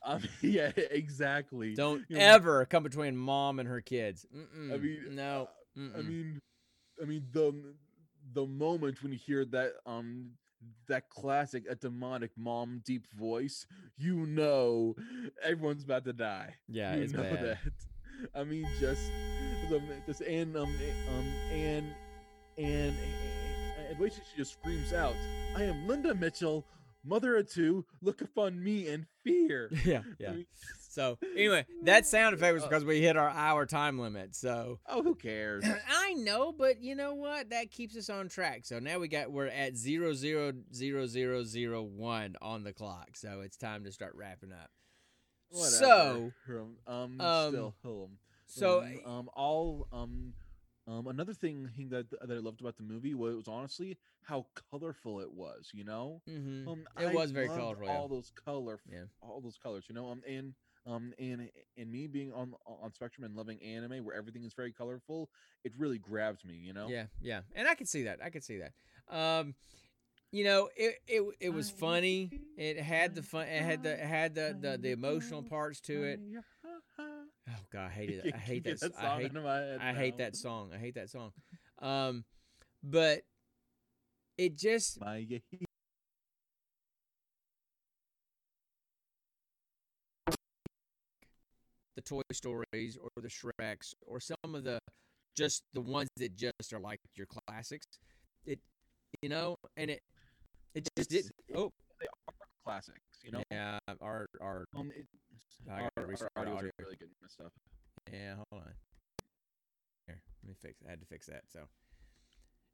S2: Um, <laughs> yeah, exactly.
S1: Don't
S2: You know,
S1: ever come between mom and her kids. Mm-mm.
S2: I mean,
S1: no.
S2: uh, I
S1: mm-mm.
S2: mean, I mean the the moment when you hear that um that classic a demonic mom deep voice, you know everyone's about to die.
S1: yeah,
S2: you
S1: it's
S2: know
S1: bad.
S2: that. I mean, just just and um um and and and wait till she just screams out, "I am Linda Mitchell, mother of two. Look upon me in fear." <laughs>
S1: yeah,
S2: I
S1: yeah.
S2: mean,
S1: So anyway, that sound effect was
S2: Uh,
S1: because we hit our hour time limit. So
S2: oh, who cares? <clears throat>
S1: I know, but you know what? That keeps us on track. So now we got we're at zero zero zero zero zero one on the clock. So it's time to start wrapping up. So
S2: Whatever. um, um,
S1: um,
S2: still, um,
S1: so
S2: um, um, all um, um, another thing that that I loved about the movie was, was honestly how colorful it was. You know,
S1: mhm.
S2: um,
S1: it
S2: I
S1: was very
S2: loved
S1: colorful. yeah.
S2: All those color,
S1: Yeah.
S2: all those colors. You know, um, and um, and and me being on on spectrum and loving anime where everything is very colorful, it really grabs me. You know.
S1: Yeah, yeah, and I could see that. I could see that. Um, you know, it it it was funny. It had the fun. It had the it had the the, the emotional parts to it. Oh God, I hate <laughs> it. I hate that. s- I hate. I hate that song. I hate that song. Um, but it just
S2: My
S1: the Toy Stories or the Shreks or some of the just the ones that just are like your classics. It, you know, and it it just did. Oh, they are
S2: classics. You know.
S1: yeah, our our
S2: Um, it,
S1: I
S2: our, our
S1: audio.
S2: really good and stuff.
S1: yeah. Hold on. Here, let me fix. I had to fix that. So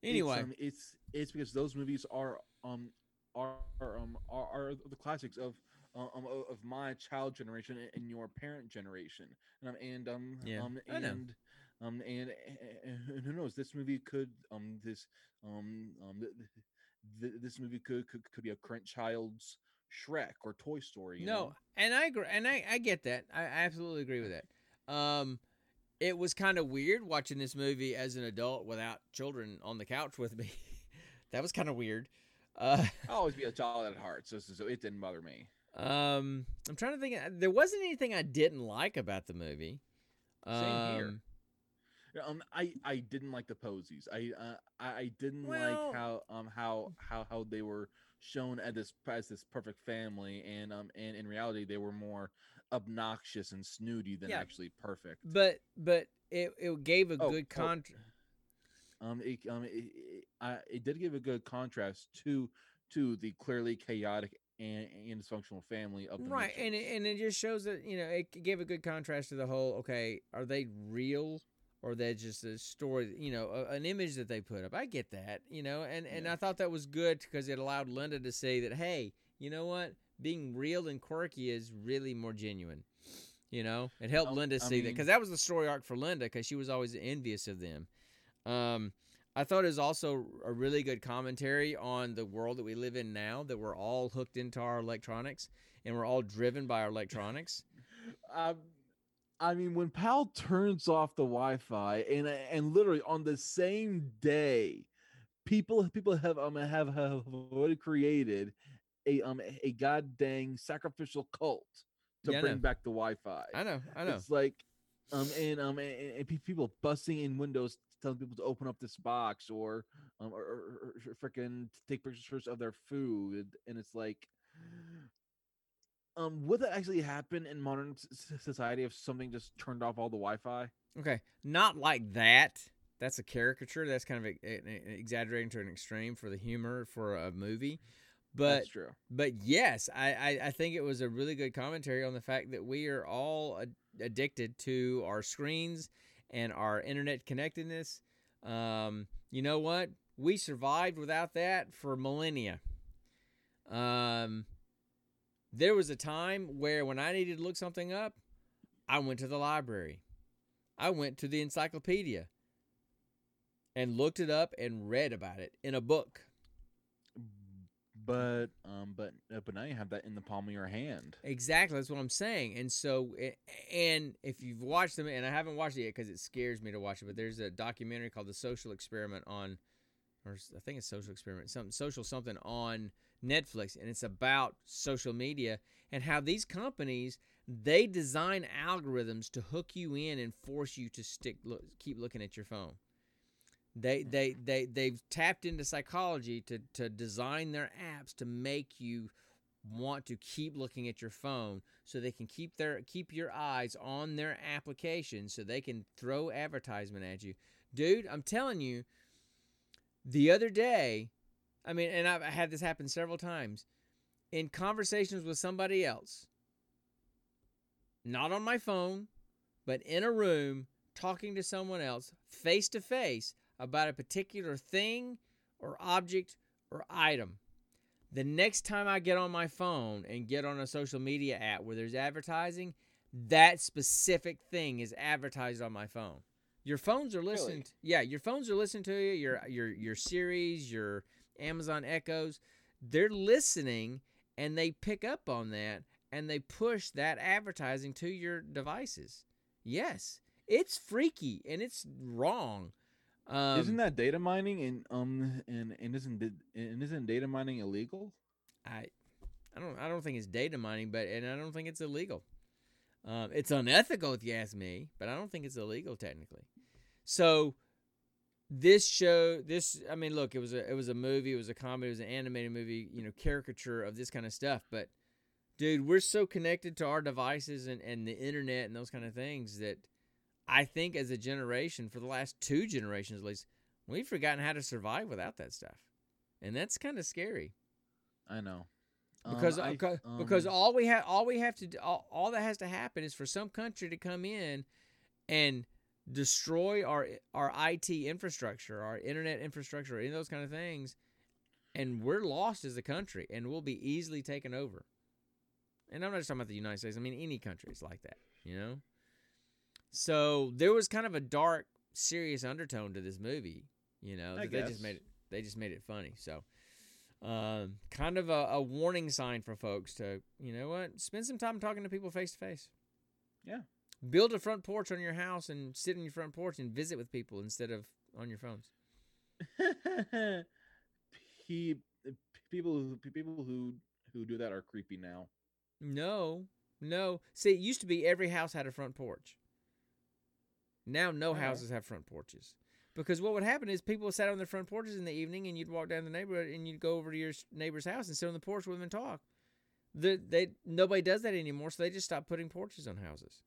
S2: It's,
S1: anyway,
S2: um, it's it's because those movies are um are um are, are the classics of uh, um of my child generation and- your parent generation and um and um
S1: Yeah,
S2: um and um and, and who knows this movie could um this um um th- th- this movie could, could could be a current child's Shrek or Toy Story. You
S1: no,
S2: know?
S1: and I agree, and I I get that. I, I absolutely agree with that. Um, it was kind of weird watching this movie as an adult without children on the couch with me. <laughs> that was kind of weird. Uh, <laughs>
S2: I'll always be a child at heart, so, so, so it didn't bother me.
S1: um, I'm trying to think. There wasn't anything I didn't like about the movie.
S2: Same here.
S1: Um,
S2: Yeah, Um, I I didn't like the Poseys. I uh, I I didn't
S1: Well-
S2: like how um how how how they were shown as this as this perfect family, and um and in reality they were more obnoxious and snooty than
S1: Yeah.
S2: actually perfect.
S1: But but it it gave a
S2: Oh,
S1: good
S2: oh.
S1: con.
S2: Um, it, um, it, it, I, it did give a good contrast to to the clearly chaotic and, and dysfunctional family of the
S1: right, and it, and it just shows that you know it gave a good contrast to the whole. Okay, are they real? Or they just a story, you know, a, an image that they put up. I get that, you know, and, and
S2: Yeah.
S1: I thought that was good because it allowed Linda to say that, hey, you know what, being real and quirky is really more genuine. You know, it helped
S2: Um,
S1: Linda
S2: I
S1: see that because that was the story arc for Linda because she was always envious of them. Um, I thought it was also a really good commentary on the world that we live in now that we're all hooked into our electronics and we're all driven by our electronics. <laughs>
S2: Um, I mean, when Pal turns off the Wi-Fi, and and literally on the same day, people people have um have have already created a um a god dang sacrificial cult to
S1: Yeah,
S2: bring back the Wi-Fi.
S1: I know, I know.
S2: It's like um and um and, and people busting in windows telling people to open up this box or um or, or, or freaking take pictures of their food and it's like um would that actually happen in modern society if something just turned off all the wi-fi
S1: Okay, not like that. That's a caricature. That's kind of e- e- e- exaggerating to an extreme for the humor for a movie. But
S2: that's true
S1: but yes, I, I, I think it was a really good commentary on the fact that we are all ad- addicted to our screens and our internet connectedness. Um, you know what? We survived without that for millennia. Um, there was a time where when I needed to look something up, I went to the library. I went to the encyclopedia and looked it up and read about it in a book.
S2: But um, but uh, but now you have that in the palm of your hand.
S1: Exactly, that's what I'm saying. And so, and if you've watched them, and I haven't watched it yet because it scares me to watch it, but there's a documentary called The Social Experiment on, or I think it's Social Experiment, something social something on Netflix, and it's about social media and how these companies they design algorithms to hook you in and force you to stick look, keep looking at your phone. They mm-hmm. they they they've tapped into psychology to to design their apps to make you want to keep looking at your phone so they can keep their keep your eyes on their application so they can throw advertisement at you. Dude, I'm telling you the other day, I mean and I've had this happen several times in conversations with somebody else. Not on my phone, but in a room talking to someone else face to face about a particular thing or object or item. The next time I get on my phone and get on a social media app where there's advertising, that specific thing is advertised on my phone. Your phones are listening. To, yeah, your phones are listening to you. Your your your Siris, your Amazon Echoes, they're listening and they pick up on that and they push that advertising to your devices. Yes, it's freaky and it's wrong. Um,
S2: isn't that data mining and um and and isn't and isn't data mining illegal?
S1: I I don't I don't think it's data mining, but and I don't think it's illegal. Um, it's unethical if you ask me, but I don't think it's illegal technically. So this show, this I mean, look, it was a it was a movie, it was a comedy, it was an animated movie, you know, caricature of this kind of stuff. But dude, we're so connected to our devices and and the internet and those kind of things that I think as a generation, for the last two generations at least, we've forgotten how to survive without that stuff, and that's kind of scary
S2: I know. Um,
S1: because
S2: I-
S1: because, because
S2: um,
S1: all we have all we have to do, all, all that has to happen is for some country to come in and destroy our our IT infrastructure, our internet infrastructure, any of those kind of things, and we're lost as a country, and we'll be easily taken over. And I'm not just talking about the United States. I mean, any country is like that, you know. So there was kind of a dark, serious undertone to this movie, you know. They just made it. They just made it funny. So, um, kind of a, a warning sign for folks to, you know what, spend some time talking to people face to face.
S2: Yeah.
S1: Build a front porch on your house and sit on your front porch and visit with people instead of on your phones. <laughs>
S2: he people who people who who do that are creepy now.
S1: No, no. See, it used to be every house had a front porch. Now, no
S2: Alright.
S1: houses have front porches. Because what would happen is people sat on their front porches in the evening, and you'd walk down the neighborhood, and you'd go over to your neighbor's house and sit on the porch with them and talk. The, they nobody does that anymore, so they just stopped putting porches on houses.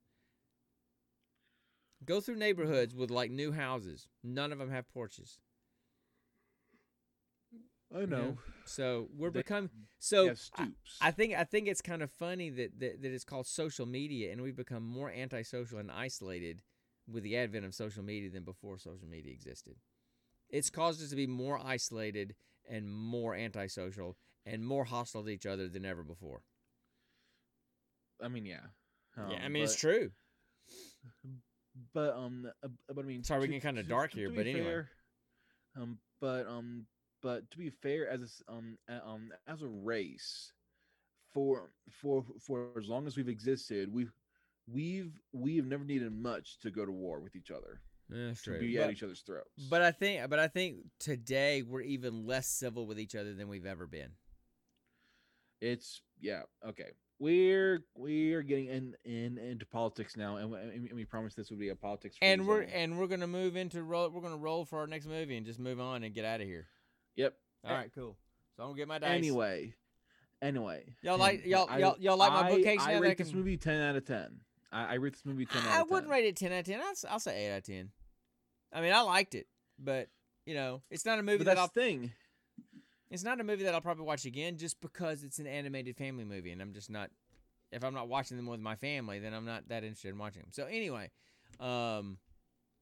S1: Go through neighborhoods with like new houses. None of them have porches.
S2: I
S1: you
S2: know.
S1: So we're
S2: They-
S1: becoming so. I-
S2: stoops.
S1: I think I think it's kind of funny that, that that it's called social media, and we've become more antisocial and isolated with the advent of social media than before social media existed. It's caused us to be more isolated and more antisocial and more hostile to each other than ever before.
S2: I mean, yeah.
S1: yeah, I
S2: Um,
S1: mean it's true.
S2: But um, uh, but I mean,
S1: Sorry, we're getting kinda
S2: to-
S1: dark
S2: to-
S1: here,
S2: to
S1: but anyway.
S2: fair, Um, but um, but to be fair, as a, um um as a race, for for for as long as we've existed, we've we've we've never needed much to go to war with each other
S1: Yeah, That's
S2: to
S1: true.
S2: be
S1: But,
S2: at each other's throats.
S1: but I think but I think today we're even less civil with each other than we've ever been.
S2: it's yeah okay. We're we're getting in, in into politics now, and we, and we promised this would be a politics.
S1: And we're and we're gonna move into roll. We're gonna roll for our next movie and just move on and get out of here.
S2: yep.
S1: All right, cool. So I'm gonna get my dice.
S2: Anyway, anyway,
S1: Y'all like- y'all-
S2: I-
S1: y'all- y'all like my
S2: I-
S1: bookcase
S2: I
S1: that
S2: rate
S1: I
S2: this
S1: can-
S2: movie ten out of ten. I, I rate this movie ten out
S1: I
S2: ten.
S1: wouldn't rate it ten out of ten. I'll, I'll say eight out of ten. I mean, I liked it, but you know, it's not a movie
S2: But
S1: that
S2: that's
S1: I'll.
S2: thing.
S1: It's not a movie that I'll probably watch again, just because it's an animated family movie, and I'm just not. If I'm not watching them with my family, then I'm not that interested in watching them. So anyway, um,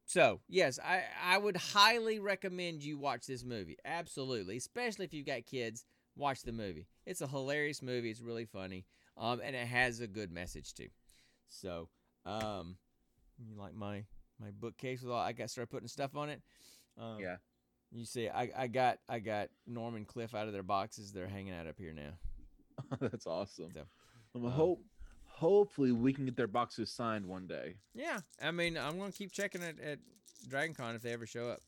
S1: so yes, I I would highly recommend you watch this movie. Absolutely, especially if you've got kids. Watch the movie. It's a hilarious movie. It's really funny. Um, and it has a good message too. So, um, you like my my bookcase with all I got started putting stuff on it. Um,
S2: Yeah.
S1: You see, I, I got I got Norm and Cliff out of their boxes. They're hanging out up here now. <laughs>
S2: That's awesome.
S1: So,
S2: Um, hope hopefully we can get their boxes signed one day.
S1: Yeah, I mean, I'm gonna keep checking it at Dragon Con if they ever show up.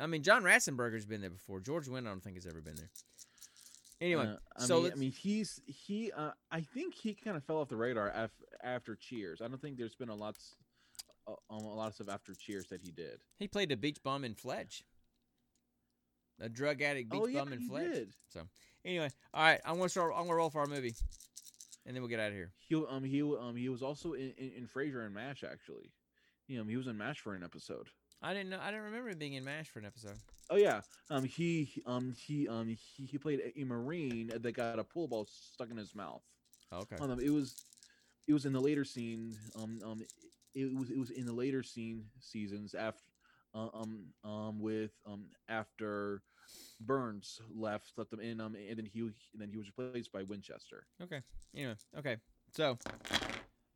S1: I mean, John Ratzenberger's been there before. George Wendt, I don't think has ever been there. Anyway,
S2: Uh, I
S1: so
S2: mean, I mean, he's he. Uh, I think he kind of fell off the radar af- after Cheers. I don't think there's been a lot, um, a lot of stuff after Cheers that he did.
S1: he played a beach bum in Fletch, a drug addict beach
S2: oh yeah,
S1: bum
S2: he
S1: Fletch.
S2: did.
S1: Anyway, all right, I'm gonna start. I'm gonna roll for our movie, and then we'll get out of here.
S2: He um he um he was also in in, in Frasier and Mash actually. You know, he was in Mash for an episode.
S1: I didn't know. I didn't remember him being in Mash for an episode.
S2: Oh yeah, um he um he um he, he played a, a marine that got a pool ball stuck in his mouth.
S1: Oh, okay.
S2: Um, it was it was in the later scene. Um um it was it was in the later scene seasons after um um with um after Burns left left them in um and then he and then he was replaced by Winchester.
S1: Okay. Anyway, okay. So,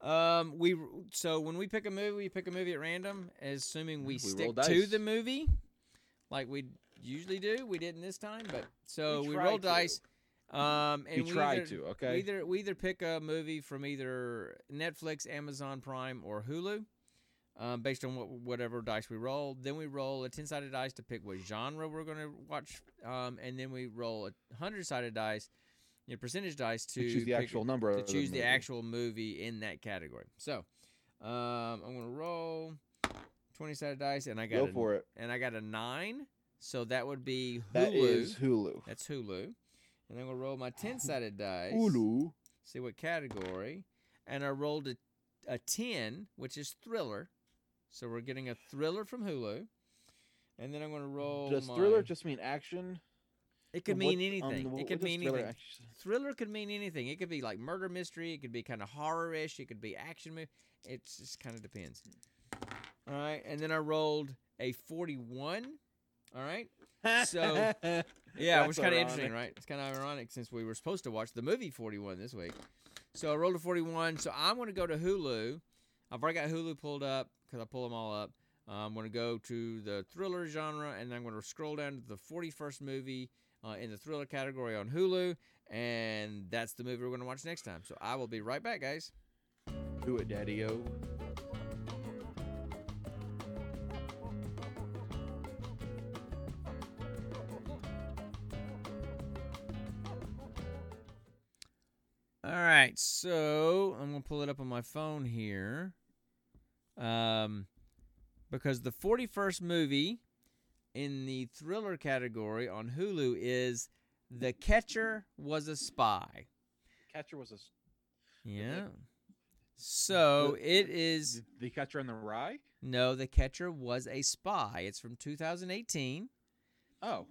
S1: um, we so when we pick a movie, we pick a movie at random, assuming we,
S2: We
S1: stick to the movie, like we usually do. We didn't this time, but so
S2: We
S1: we, roll dice. Um, and
S2: we try
S1: either,
S2: to,
S1: We
S2: okay?
S1: either we either pick a movie from either Netflix, Amazon Prime, or Hulu, um, based on what whatever dice we roll. Then we roll a ten sided dice to pick what genre we're going to watch, um, and then we roll a hundred sided dice, you know, percentage dice to,
S2: To choose the
S1: pick-
S2: actual number.
S1: to choose the
S2: movie.
S1: actual movie in that category. So, um, I'm gonna roll twenty sided dice, and I got
S2: Go
S1: a,
S2: for it.
S1: and I got a nine. So that would be Hulu.
S2: That is Hulu.
S1: That's Hulu. And I'm gonna roll my ten sided dice.
S2: Hulu.
S1: See what category. And I rolled a, a ten, which is thriller. So we're getting a thriller from Hulu. And then I'm gonna roll.
S2: Does
S1: my-
S2: thriller just mean action?
S1: It could
S2: Or
S1: mean
S2: what- um,
S1: anything.
S2: what-
S1: it could mean
S2: thriller
S1: anything.
S2: actu-
S1: Thriller could mean anything. It could be like murder mystery. It could be kind of horror-ish. It could be action movie. It just kind of depends. All right, and then I rolled a 41. All right, So, <laughs> yeah,
S2: That's
S1: which kind of interesting, right? It's kind of ironic since we were supposed to watch the movie 41 this week. So I rolled a 41. So I'm going to go to Hulu. I've already got Hulu pulled up because I pull them all up. Uh, I'm going to go to the thriller genre, and I'm going to scroll down to the 41st movie uh, in the thriller category on Hulu, and that's the movie we're going to watch next time. So I will be right back, guys.
S2: Do it, Daddy O.
S1: All right, so I'm gonna pull it up on my phone here, um, because the 41st movie in the thriller category on Hulu is "The Catcher Was a Spy."
S2: Catcher was a.
S1: Yeah. So
S2: The-
S1: it is
S2: the Catcher in the Rye.
S1: no, "The Catcher Was a Spy." It's from 2018.
S2: Oh,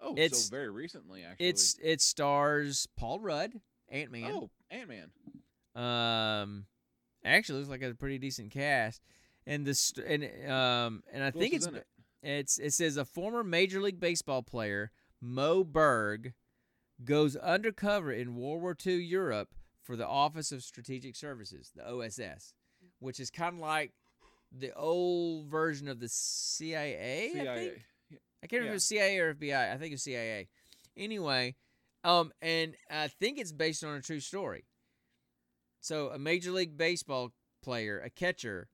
S2: oh,
S1: It's-
S2: so very recently actually.
S1: It's it stars Paul Rudd, Ant Man.
S2: oh Ant Man.
S1: Um, actually, looks like a pretty decent cast, and the st- and um and I think it's
S2: it.
S1: it's it says a former Major League Baseball player Moe Berg goes undercover in World War II Europe for the Office of Strategic Services, the OSS, which is kind of like the old version of the CIA. I think.
S2: CIA.
S1: I can't remember
S2: Yeah.
S1: CIA or FBI. I think it's CIA. Anyway, um, and I think it's based on a true story. So a major league baseball player, a catcher,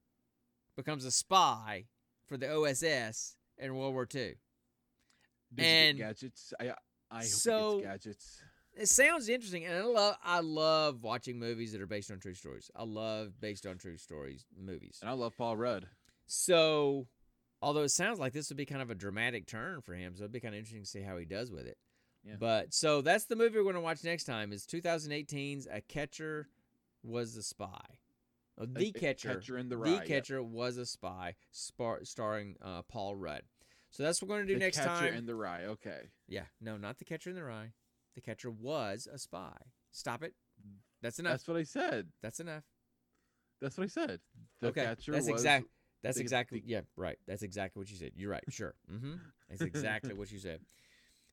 S1: becomes a spy for the OSS in World War II.
S2: Does
S1: And
S2: gadgets. I I hope
S1: so-
S2: it gadgets.
S1: It sounds interesting, and I love I love watching movies that are based on true stories. I love based on true stories movies.
S2: And I love Paul Rudd.
S1: So, although it sounds like this would be kind of a dramatic turn for him, so it'd be kind of interesting to see how he does with it.
S2: Yeah.
S1: But so that's the movie we're going to watch next time. Is 2018's A Catcher Was a Spy. Oh, the
S2: A-
S1: Catcher.
S2: Catcher in the
S1: the
S2: Rye. yep.
S1: Catcher was a spy, spar- starring uh, Paul Rudd. So that's what we're going to do
S2: The
S1: next
S2: Catcher
S1: time.
S2: Catcher in the Rye. Okay.
S1: yeah, no, not the Catcher in the Rye. The Catcher was a spy. Stop it. That's enough.
S2: That's what I said.
S1: That's enough.
S2: That's what I said. The
S1: okay,
S2: Catcher
S1: that's exact. That's
S2: the-
S1: exactly
S2: the-
S1: yeah, right. That's exactly what you said. You're right. Sure. Mm-hmm. That's exactly <laughs> what you said.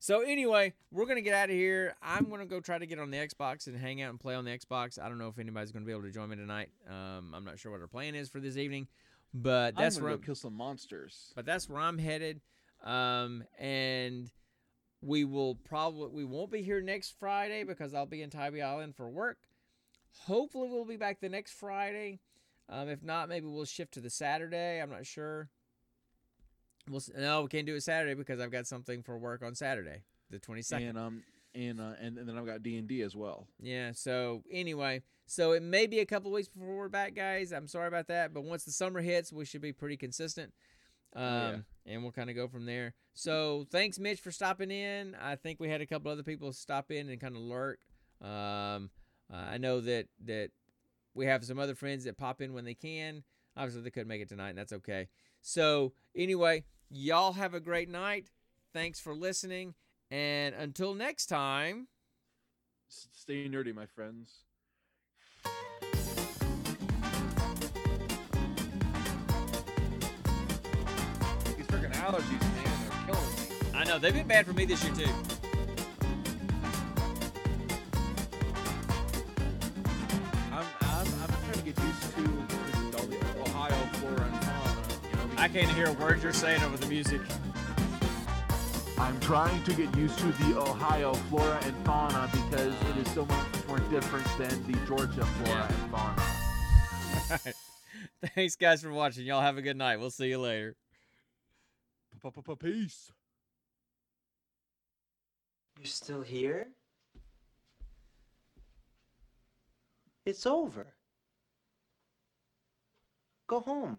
S1: So anyway, we're gonna get out of here. I'm gonna go try to get on the Xbox and hang out and play on the Xbox. I don't know if anybody's gonna be able to join me tonight. Um, I'm not sure what our plan is for this evening, but that's
S2: I'm
S1: where
S2: gonna
S1: I'm,
S2: kill some monsters.
S1: but that's where I'm headed. Um, and we will probably we won't be here next Friday because I'll be in Tybee Island for work. Hopefully, we'll be back the next Friday. Um, if not, maybe we'll shift to the Saturday. I'm not sure. We'll no, we can't do it Saturday because I've got something for work on Saturday, the 22nd.
S2: And um and uh and, and then I've got D and D as well.
S1: Yeah. So anyway, so it may be a couple weeks before we're back, guys. I'm sorry about that, but once the summer hits, we should be pretty consistent. Um,
S2: yeah.
S1: and we'll kind of go from there. So thanks, Mitch, for stopping in. I think we had a couple other people stop in and kind of lurk. Um, uh, I know that that we have some other friends that pop in when they can. Obviously, they couldn't make it tonight, and that's okay. So anyway, y'all have a great night. Thanks for listening, and until next time.
S2: Stay nerdy, my friends. These freaking allergies, man, they're killing me.
S1: I know they've been bad for me this year too.
S2: I'm, I'm, I'm trying to get used to
S1: I can't hear a word you're saying over the music.
S4: I'm trying to get used to the Ohio flora and fauna because it is so much more different than the Georgia flora
S1: Yeah.
S4: and fauna. <laughs>
S1: Thanks, guys, for watching. Y'all have a good night. We'll see you later.
S2: Peace.
S5: You're still here? It's over. Go home.